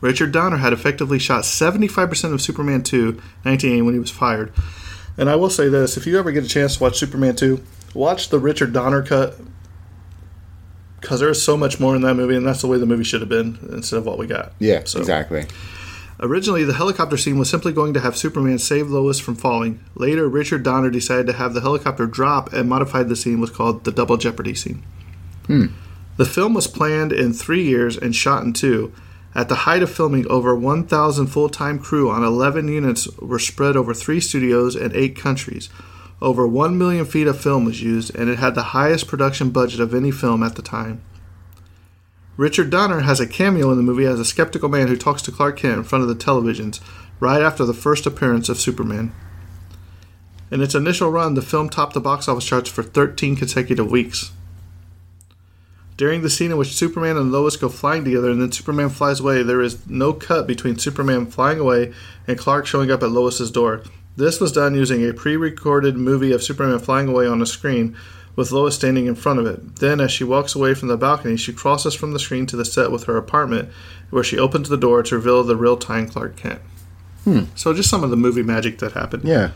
D: Richard Donner had effectively shot 75% of Superman 2 1980 when he was fired. And I will say this if you ever get a chance to watch Superman 2, watch the Richard Donner cut because there's so much more in that movie, and that's the way the movie should have been instead of what we got.
E: Yeah,
D: So-
E: exactly.
D: Originally, the helicopter scene was simply going to have Superman save Lois from falling. Later, Richard Donner decided to have the helicopter drop and modified the scene was called the Double Jeopardy scene. Hmm. The film was planned in three years and shot in two. At the height of filming, over 1,000 full time crew on 11 units were spread over three studios and eight countries. Over 1 million feet of film was used, and it had the highest production budget of any film at the time. Richard Donner has a cameo in the movie as a skeptical man who talks to Clark Kent in front of the televisions right after the first appearance of Superman. In its initial run, the film topped the box office charts for 13 consecutive weeks. During the scene in which Superman and Lois go flying together and then Superman flies away, there is no cut between Superman flying away and Clark showing up at Lois's door. This was done using a pre recorded movie of Superman flying away on a screen with Lois standing in front of it. Then, as she walks away from the balcony, she crosses from the screen to the set with her apartment, where she opens the door to reveal the real time Clark Kent. Hmm. So, just some of the movie magic that happened.
E: Yeah.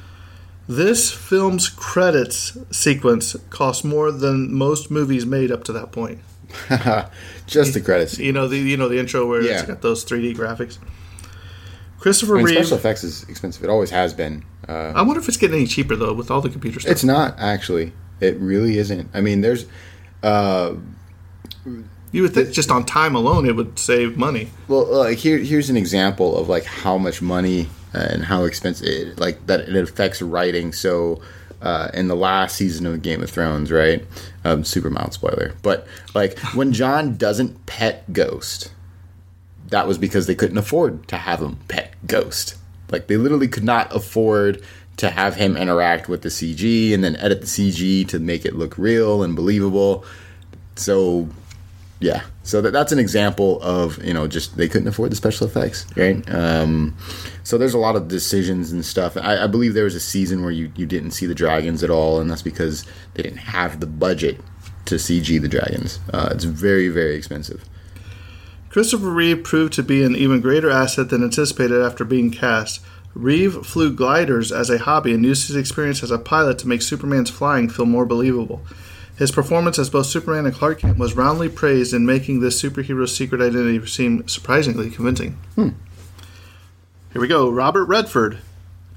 D: This film's credits sequence cost more than most movies made up to that point. (laughs)
E: Just the credits.
D: You know the you know the intro where
E: Yeah.
D: it's got those 3D graphics. Christopher
E: I mean,
D: Reeve.
E: special effects is expensive. It always has been. Uh,
D: I wonder if it's getting any cheaper though with all the computer stuff.
E: it's not actually. It really isn't. I mean, there's. Uh,
D: you would think just on time alone it would save money.
E: Well, like here, here's an example of like how much money and how expensive, it, like that it affects writing. So, uh, in the last season of Game of Thrones, right? Um, super mild spoiler, but like when Jon doesn't pet Ghost, that was because they couldn't afford to have him pet Ghost. Like they literally could not afford to have him interact with the CG and then edit the CG to make it look real and believable. So yeah. So that, that's an example of you know just they couldn't afford the special effects right? Um, so there's a lot of decisions and stuff. I, I believe there was a season where you, you didn't see the dragons at all and that's because they didn't have the budget to cg the dragons. Uh, it's very very expensive
D: Christopher Reeve proved to be an even greater asset than anticipated after being cast. Reeve flew gliders as a hobby and used his experience as a pilot to make Superman's flying feel more believable. His performance as both Superman and Clark Kent was roundly praised in making this superhero's secret identity seem surprisingly convincing. Hmm. Here we go. Robert Redford,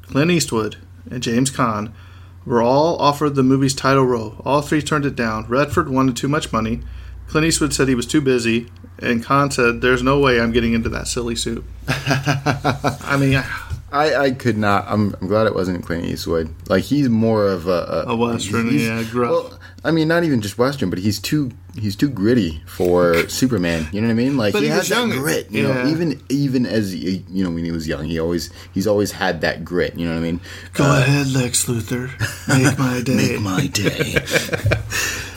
D: Clint Eastwood, and James Caan were all offered the movie's title role. All three turned it down. Redford wanted too much money. Clint Eastwood said he was too busy, and Caan said, "There's no way I'm getting into that silly suit." (laughs) I mean, I-
E: I, could not. I'm, I'm glad it wasn't Clint Eastwood. Like he's more of a
D: A Western,
E: he's-
D: yeah, gruff.
E: Well, I mean, not even just Western, but he's too he's too gritty for Superman. You know what I mean? Like
D: But
E: he,
D: he
E: has that
D: young.
E: grit. You
D: Yeah.
E: know, even even as you know when he was young, he always he's always had that grit. You know what I mean?
D: go uh, ahead, Lex Luthor, make my (laughs) day.
E: Make my day. (laughs)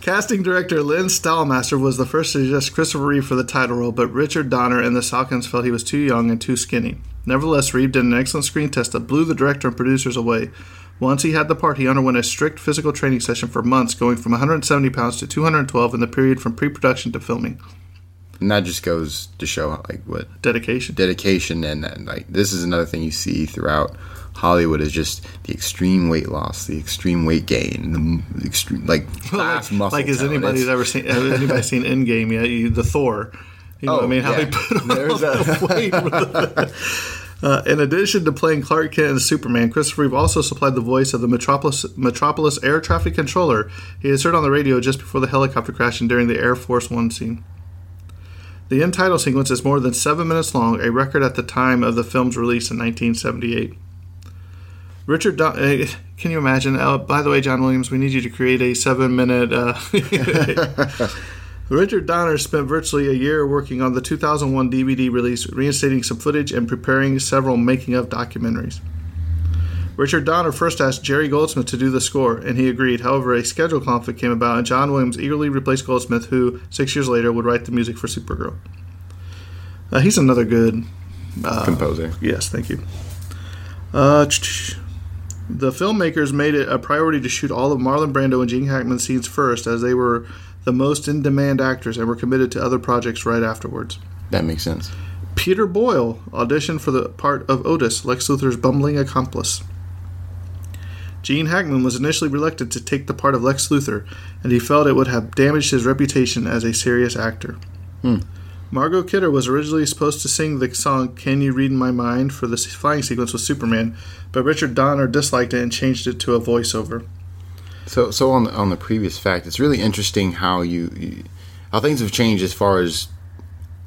D: Casting director Lynn Stalmaster was the first to suggest Christopher Reeve for the title role, but Richard Donner and the Salkinds felt he was too young and too skinny. Nevertheless, Reeve did an excellent screen test that blew the director and producers away. Once he had the part, he underwent a strict physical training session for months, going from 170 pounds to 212 in the period from pre-production to filming.
E: and that just goes to show like what
D: Dedication.
E: dedication and, and like this is another thing you see throughout Hollywood is just the extreme weight loss, the extreme weight gain, the extreme like (laughs) fast
D: like,
E: muscle.
D: like has
E: tone.
D: anybody's ever seen has anybody seen Endgame yet? You, the Thor. You know what I
E: Oh,
D: mean? How
E: yeah.
D: they put on
E: There's
D: the weight. (laughs) Uh, in addition to playing Clark Kent and Superman, Christopher Reeve also supplied the voice of the Metropolis, Metropolis air traffic controller he is heard on the radio just before the helicopter crash and during the Air Force One scene. The end title sequence is more than seven minutes long, a record at the time of the film's release in 1978. Richard, Don- uh, can you imagine? Uh, by the way, John Williams, we need you to create a seven-minute. Uh, (laughs) Richard Donner spent virtually a year working on the 2001 DVD release, reinstating some footage and preparing several making-of documentaries. Richard Donner first asked Jerry Goldsmith to do the score, and he agreed. However, a schedule conflict came about, and John Williams eagerly replaced Goldsmith, who, six years later, would write the music for Supergirl. Uh, he's another good
E: composer.
D: Yes, thank you. Uh, the filmmakers made it a priority to shoot all of Marlon Brando and Gene Hackman's scenes first, as they were the most in demand actors and were committed to other projects right afterwards.
E: That makes sense.
D: Peter Boyle auditioned for the part of Otis, Lex Luthor's bumbling accomplice. Gene Hackman was initially reluctant to take the part of Lex Luthor, and he felt it would have damaged his reputation as a serious actor. Hmm. Margot Kidder was originally supposed to sing the song Can You Read My Mind for the flying sequence with Superman, but Richard Donner disliked it and changed it to a voiceover.
E: So, so on the, on the previous fact, it's really interesting how you, you how things have changed as far as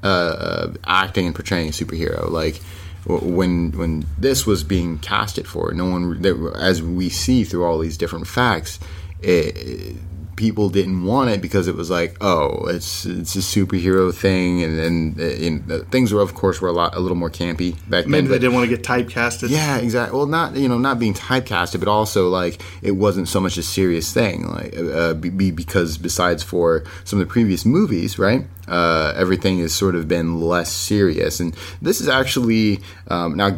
E: uh, uh, acting and portraying a superhero. Like when when this was being casted for, no one as we see through all these different facts. It, people didn't want it because it was like, oh, it's it's a superhero thing, and then uh, and, uh, things were, of course, were a lot a little more campy back
D: Maybe
E: then.
D: Maybe
E: they
D: didn't want to get typecasted.
E: yeah, exactly. Well, not you know not being typecasted, but also like it wasn't so much a serious thing. Like uh, be, be- because besides for some of the previous movies, right? Uh, everything has sort of been less serious, and this is actually um, now.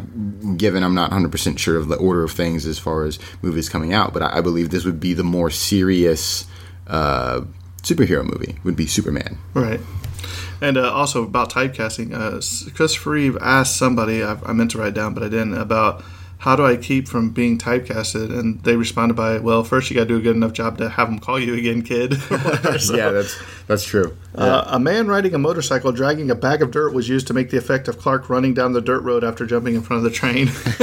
E: Given I'm not 100 percent sure of the order of things as far as movies coming out, but I, I believe this would be the more serious uh, superhero movie. Would be Superman.
D: Right. And uh, also about typecasting, uh, S- Christopher Reeve asked somebody, I, I meant to write down, but I didn't, about how do I keep from being typecasted? And they responded by, well, first you got to do a good enough job to have them call you again, kid. So, (laughs)
E: yeah, that's that's true.
D: uh, a man riding a motorcycle dragging a bag of dirt was used to make the effect of Clark running down the dirt road after jumping in front of the train. (laughs)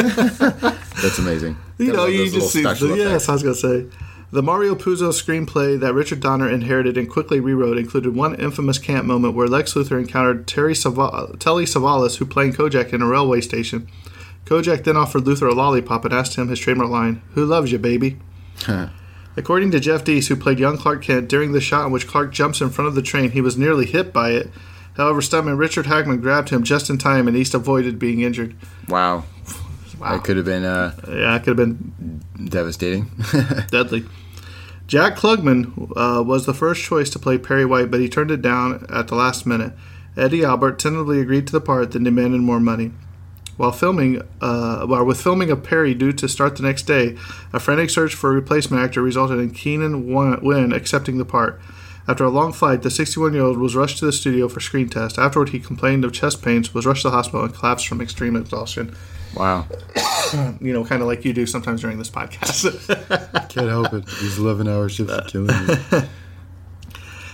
E: That's amazing.
D: You
E: Gotta
D: know, you just see.
E: special
D: The, yes. I was going to say. The Mario Puzo screenplay that Richard Donner inherited and quickly rewrote included one infamous camp moment where Lex Luthor encountered Terry Telly Savalas, who played Kojak in a railway station. Kojak then offered Luthor a lollipop and asked him his trademark line, Who loves you, baby? According to Jeff East, who played young Clark Kent, during the shot in which Clark jumps in front of the train, he was nearly hit by it. However, stuntman Richard Hackman grabbed him just in time and East avoided being injured.
E: Wow,
D: Wow.
E: that could have been uh,
D: Yeah, it could have been
E: devastating. (laughs)
D: deadly. Jack Klugman uh, was the first choice to play Perry White, but he turned it down at the last minute. Eddie Albert tentatively agreed to the part, then demanded more money. While filming, uh, while with filming of Perry due to start the next day, a frantic search for a replacement actor resulted in Keenan Wynn accepting the part. After a long flight, the 61-year-old was rushed to the studio for screen test. Afterward, he complained of chest pains, was rushed to the hospital, and collapsed from extreme exhaustion.
E: Wow, (coughs)
D: You know, kind of like you do sometimes during this podcast. (laughs)
E: can't help it. These eleven-hour shifts are killing me. (laughs)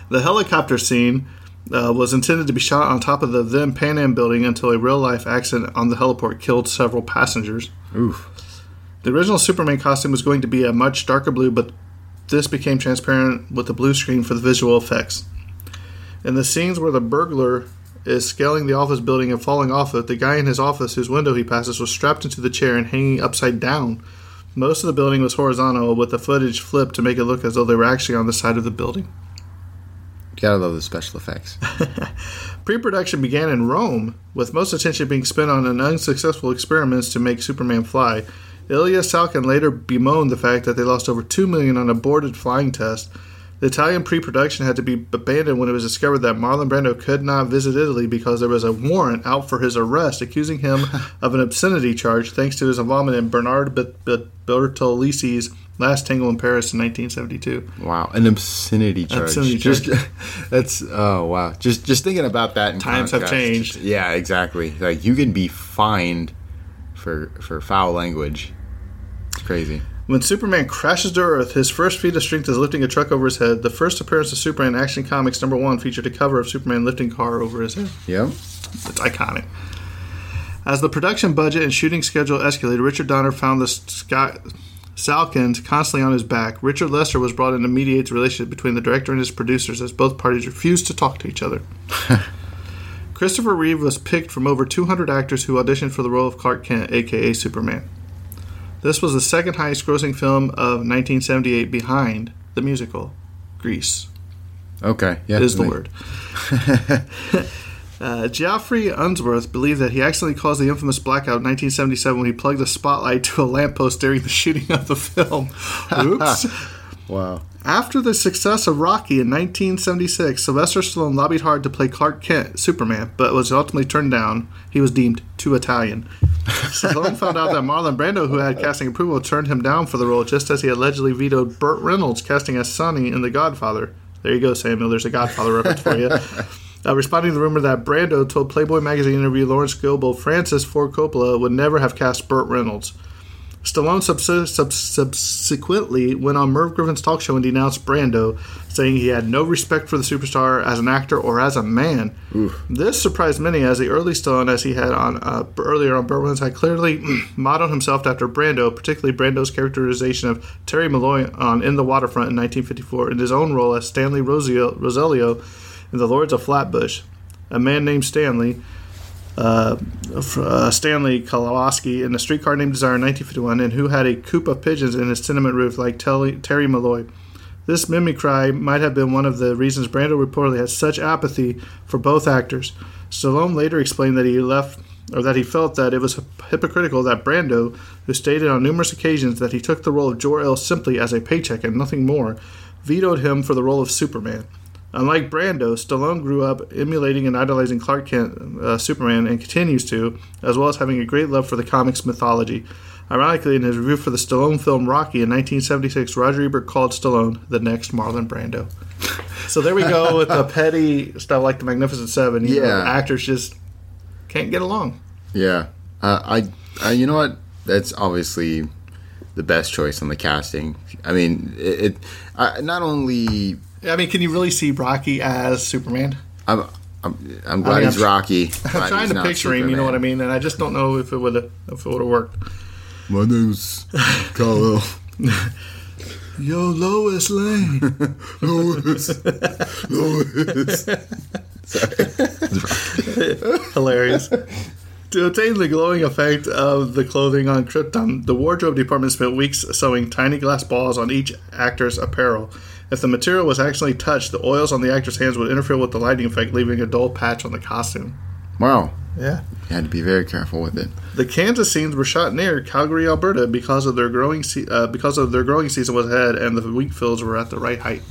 D: The helicopter scene uh, was intended to be shot on top of the then Pan Am building until a real life accident on the heliport killed several passengers.
E: Oof.
D: The original Superman costume was going to be a much darker blue, but this became transparent with the blue screen for the visual effects. In the scenes where the burglar is scaling the office building and falling off it, the guy in his office whose window he passes was strapped into the chair and hanging upside down. Most of the building was horizontal, with the footage flipped to make it look as though they were actually on the side of the building.
E: Gotta love the special effects. (laughs)
D: Pre-production began in Rome, with most attention being spent on an unsuccessful experiments to make Superman fly. Ilya Salkind later bemoaned the fact that they lost over two million on aborted flying test. The Italian pre-production had to be abandoned when it was discovered that Marlon Brando could not visit Italy because there was a warrant out for his arrest, accusing him (laughs) of an obscenity charge, thanks to his involvement in Bernard B- B- Bertolisi's Last Tango in Paris in 1972.
E: Wow, an obscenity charge.
D: Obscenity
E: just,
D: charge. (laughs)
E: that's oh wow. Just just thinking about that. In
D: Times have
E: context,
D: changed.
E: Yeah, exactly. Like you can be fined for for foul language. It's crazy.
D: When Superman crashes to Earth, his first feat of strength is lifting a truck over his head. The first appearance of Superman in Action Comics number one featured a cover of Superman lifting a car over his head.
E: Yep.
D: It's iconic. As the production budget and shooting schedule escalated, Richard Donner found the Scott Salkinds constantly on his back. Richard Lester was brought in to mediate the relationship between the director and his producers as both parties refused to talk to each other. (laughs) Christopher Reeve was picked from over 200 actors who auditioned for the role of Clark Kent, aka Superman. This was the second highest grossing film of 1978 behind the musical Grease
E: Okay. Yeah.
D: is the word. (laughs) uh, Geoffrey Unsworth believed that he accidentally caused the infamous blackout in 1977 when he plugged a spotlight to a lamppost during the (laughs) shooting of the film. Oops. (laughs)
E: Wow.
D: After the success of Rocky in 1976, Sylvester Stallone lobbied hard to play Clark Kent, Superman, but was ultimately turned down. He was deemed too Italian. (laughs) Stallone found out that Marlon Brando, who had casting approval, turned him down for the role, just as he allegedly vetoed Burt Reynolds casting as Sonny in The Godfather. There you go, Samuel. There's a Godfather reference for you. (laughs) Uh, responding to the rumor that Brando told Playboy magazine interview Lawrence Grobel Francis Ford Coppola would never have cast Burt Reynolds. Stallone subs- subs- subsequently went on Merv Griffin's talk show and denounced Brando, saying he had no respect for the superstar as an actor or as a man. This surprised many, as the early Stallone, as he had on uh, earlier on Burt had clearly (clears throat) modeled himself after Brando, particularly Brando's characterization of Terry Malloy on In the Waterfront in 1954, in his own role as Stanley Rosio- Roselio in The Lords of Flatbush. A man named Stanley uh, uh, Stanley Kowalski in a streetcar named Desire in 1951, and who had a coop of pigeons in his tenement roof like Terry Malloy. This mimicry might have been one of the reasons Brando reportedly had such apathy for both actors. Stallone later explained that he left or that he felt that it was hypocritical that Brando, who stated on numerous occasions that he took the role of Jor-El simply as a paycheck and nothing more, vetoed him for the role of Superman. Unlike Brando, Stallone grew up emulating and idolizing Clark Kent, uh, Superman, and continues to, as well as having a great love for the comics mythology. Ironically, in his review for the Stallone film Rocky in 1976, Roger Ebert called Stallone the next Marlon Brando. so there we go with the (laughs) petty stuff like the Magnificent Seven. You know,
E: Yeah.
D: actors just can't get along.
E: Yeah, uh, I, I, you know what? That's obviously the best choice on the casting. I mean, it. it I, not only
D: I mean, can you really see Rocky as Superman?
E: I'm, I'm, I'm glad
D: mean,
E: he's
D: I'm-
E: Rocky. (laughs)
D: I'm trying to picture him. You know what I mean? And I just don't know if it would have if it would have worked.
E: My name's Kal-El. (laughs)
D: Yo, Lois Lane. (laughs)
E: Lois. Lois.
D: Hilarious. To obtain the glowing effect of the clothing on Krypton, the wardrobe department spent weeks sewing tiny glass balls on each actor's apparel. If the material was accidentally touched, the oils on the actor's hands would interfere with the lighting effect, leaving a dull patch on the costume.
E: Wow.
D: Yeah.
E: You had to be very careful with it.
D: The Kansas scenes were shot near Calgary, Alberta, because of their growing se- uh, because of their growing season was ahead, and the wheat fields were at the right height.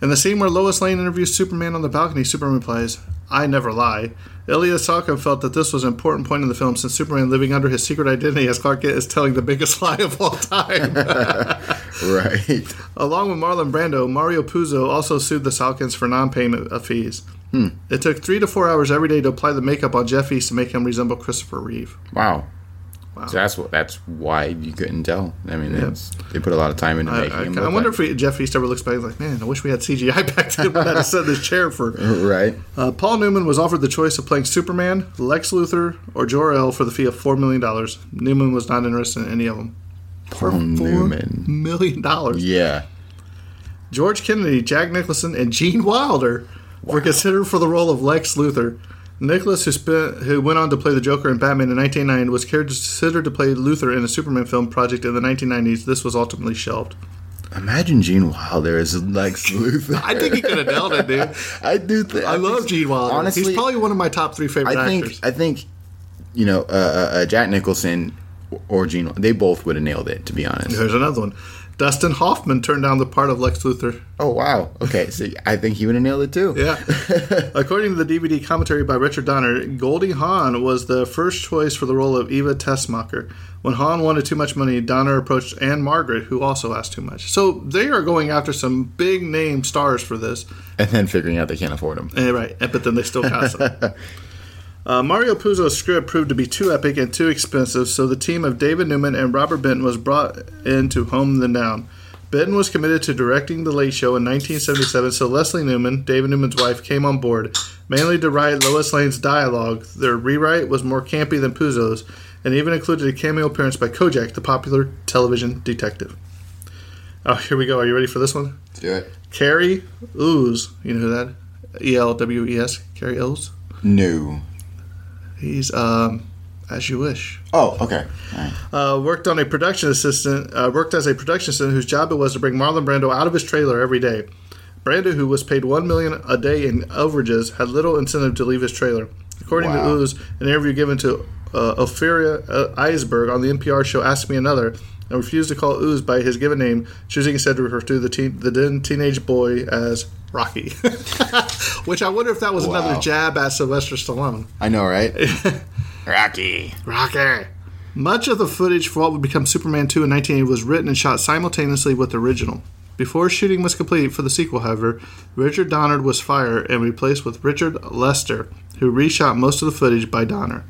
D: In the scene where Lois Lane interviews Superman on the balcony, Superman replies, "I never lie." Ilya Salkind felt that this was an important point in the film, since Superman living under his secret identity as Clark Kent is telling the biggest (laughs) lie of all time. (laughs)
E: Right.
D: Along with Marlon Brando, Mario Puzo also sued the Salkinds for non-payment of fees. Hmm. It took three to four hours every day to apply the makeup on Jeff East to make him resemble Christopher Reeve.
E: Wow.
D: Wow.
E: So that's what. That's why you couldn't tell. I mean,
D: Yeah.
E: it's, they put a lot of time into
D: I,
E: making
D: I,
E: him.
D: I wonder
E: like-
D: if Jeff East ever looks back like, man, I wish we had CGI (laughs) back then. We had to in this chair for. (laughs)
E: Right.
D: Uh, Paul Newman was offered the choice of playing Superman, Lex Luthor, or Jor El for the fee of four million dollars. Newman was not interested in any of them.
E: Paul Newman.
D: Million dollars.
E: Yeah.
D: George Kennedy, Jack Nicholson, and Gene Wilder were considered for the role of Lex Luthor. Nicholas, who spent, who went on to play the Joker in Batman in 1990, was considered to play Luthor in a Superman film project in the 1990s. This was ultimately shelved.
E: Imagine Gene Wilder as Lex (laughs) Luthor.
D: I think he could have nailed it, dude. (laughs)
E: I do think.
D: I love Gene Wilder.
E: Honestly,
D: He's probably one of my top three favorite
E: I think.
D: actors.
E: I think. You know, uh, uh, uh, Jack Nicholson or Gene. They both would have nailed it. To be honest.
D: There's another one. Dustin Hoffman turned down the part of Lex Luthor.
E: Oh wow. Okay. So I think he would have nailed it too.
D: Yeah. (laughs) According to the DVD commentary by Richard Donner, Goldie Hawn was the first choice for the role of Eva Teschmacher. When Hawn wanted too much money, Donner approached Ann-Margret, who also asked too much. So they are going after some big name stars for this.
E: And then figuring out they can't afford them.
D: Eh, right, but then they still cast them. (laughs) Uh, Mario Puzo's script proved to be too epic and too expensive, so the team of David Newman and Robert Benton was brought in to home them down. Benton was committed to directing The Late Show in 1977, so Leslie Newman, David Newman's wife, came on board, mainly to write Lois Lane's dialogue. Their rewrite was more campy than Puzo's, and even included a cameo appearance by Kojak, the popular television detective. Oh, here we go. Are you ready for this one?
E: Let's do it.
D: Cary Ooze. You know who that? E L W E S. Cary Ooze.
E: No.
D: He's um, as you wish.
E: Oh, okay. Right.
D: Uh, worked on a production assistant. Uh, worked as a production assistant whose job it was to bring Marlon Brando out of his trailer every day. Brando, who was paid one million a day in overages, had little incentive to leave his trailer. According to
E: Wow.
D: Ooze, an interview given to uh, Ophelia uh, Eisberg on the NPR show "Ask Me Another," and refused to call Ooze by his given name, choosing instead to refer to the teen, the then teenage boy as Rocky. (laughs) Which I wonder if that was another jab at Sylvester Stallone.
E: I know, right? (laughs) Rocky.
D: Rocky. Much of the footage for what would become Superman 2 in 1980 was written and shot simultaneously with the original. Before shooting was complete for the sequel, however, Richard Donner was fired and replaced with Richard Lester, who reshot most of the footage by Donner.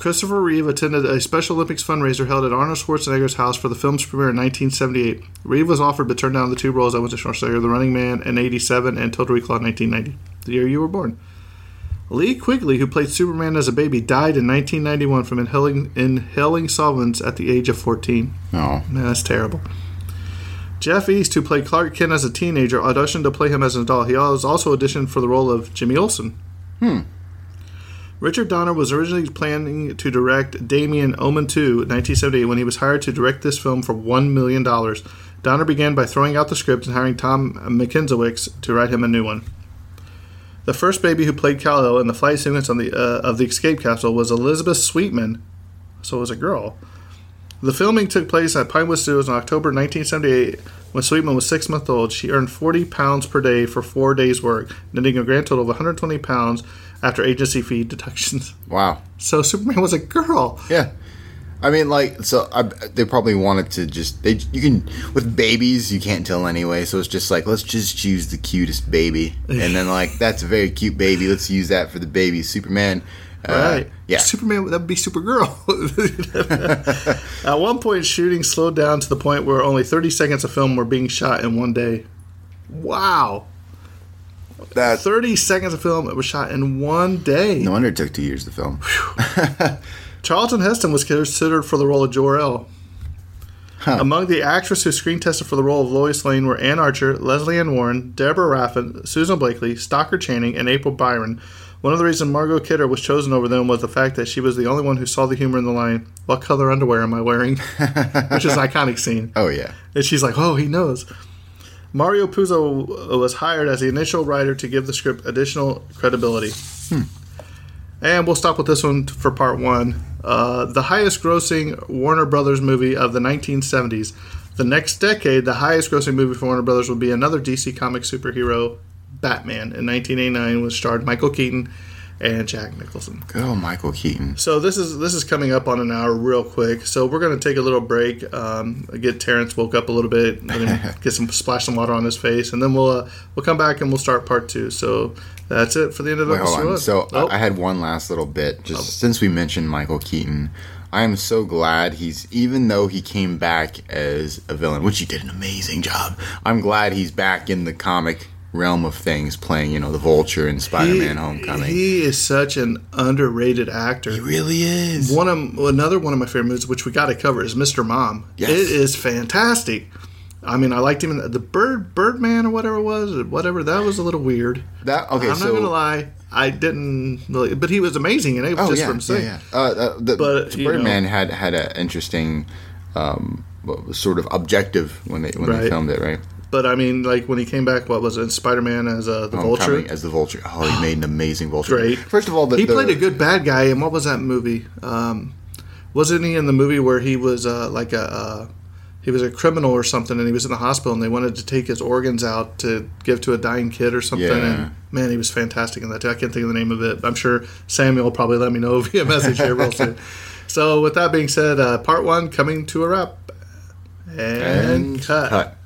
D: Christopher Reeve attended a Special Olympics fundraiser held at Arnold Schwarzenegger's house for the film's premiere in 1978. Reeve was offered but turned down the two roles that went to Schwarzenegger, The Running Man in 87 and Total Recall in 1990, the year you were born. Lee Quigley, who played Superman as a baby, died in 1991 from inhaling, inhaling solvents at the age of 14.
E: Oh.
D: Man, that's terrible. Jeff East, who played Clark Kent as a teenager, auditioned to play him as an adult. He was also auditioned for the role of Jimmy Olsen.
E: Hmm.
D: Richard Donner was originally planning to direct Damien Omen 2 in 1978 when he was hired to direct this film for $1 million. Donner began by throwing out the script and hiring Tom Mankiewicz to write him a new one. The first baby who played Kal-El in the flight sequence on the uh, of the escape capsule was Elizabeth Sweetman, so it was a girl. The filming took place at Pinewood Studios in October 1978. When Sweetman was six months old, she earned 40 pounds per day for four days' work, netting a grand total of 120 pounds after agency fee deductions.
E: Wow.
D: So Superman was a girl.
E: Yeah. I mean, like, so I, they probably wanted to just they you can with babies you can't tell anyway, so it's just like let's just choose the cutest baby, and then like that's a very cute baby. Let's use that for the baby Superman. Uh,
D: Right.
E: Yeah.
D: Superman, that would be Supergirl. (laughs) At one point, shooting slowed down to the point where only 30 seconds of film were being shot in one day. Wow.
E: That
D: 30 seconds of film It was shot in one day.
E: no wonder it took two years to film.
D: Charlton Heston was considered for the role of Jor-El. Among the actresses who screen tested for the role of Lois Lane were Anne Archer, Lesley Ann Warren, Deborah Raffin, Susan Blakely, Stockard Channing, and April Byron. One of the reasons Margot Kidder was chosen over them was the fact that she was the only one who saw the humor in the line, What color underwear am I wearing? (laughs) Which is an iconic scene.
E: Oh yeah.
D: And she's like, oh, he knows. Mario Puzo was hired as the initial writer to give the script additional credibility. And we'll stop with this one for part one. Uh, the highest grossing Warner Brothers movie of the 1970s. The next decade, the highest grossing movie for Warner Brothers would be another DC comic superhero, Batman, in 1989, which starred Michael Keaton and Jack Nicholson.
E: Good old Michael Keaton.
D: So this is this is coming up on an hour real quick. So we're going to take a little break, um, get Terrence woke up a little bit, (laughs) get some splash some water on his face, and then we'll uh, we'll come back and we'll start part two. So that's it for the end of the
E: Wait,
D: episode.
E: So
D: Oh,
E: I I had one last little bit. Just since we mentioned Michael Keaton, I am so glad he's even though he came back as a villain, which he did an amazing job. I'm glad he's back in the comic realm of things, playing you know the Vulture and Spider-Man:
D: he,
E: Homecoming.
D: He is such an underrated actor.
E: He really is.
D: one of another one of my favorite movies, which we got to cover, is Mr. Mom.
E: Yes.
D: It is fantastic. I mean, I liked him in the Bird Birdman or whatever it was, or whatever. That was a little weird.
E: That okay?
D: I'm
E: so
D: not gonna lie, I didn't really, but he was amazing in it.
E: oh
D: just
E: yeah,
D: from
E: yeah,
D: saying.
E: yeah. Uh, uh, the,
D: But,
E: Birdman had had an interesting. Um, sort of objective when they when they filmed it, right?
D: But I mean, like when he came back, what was it? Spider Man as uh, the Vulture.
E: as the Vulture. Oh, he made an (gasps) amazing Vulture.
D: Great.
E: First of all, the,
D: he
E: the-
D: played a good bad guy. And what was that movie? Um, wasn't he in the movie where he was uh, like a uh, he was a criminal or something, and he was in the hospital, and they wanted to take his organs out to give to a dying kid or something.
E: Yeah.
D: And man, he was fantastic in that too. I can't think of the name of it. I'm sure Samuel will probably let me know (laughs) via message here real soon. (laughs) So with that being said, uh, part one coming to a wrap. And,
E: and
D: cut.
E: cut.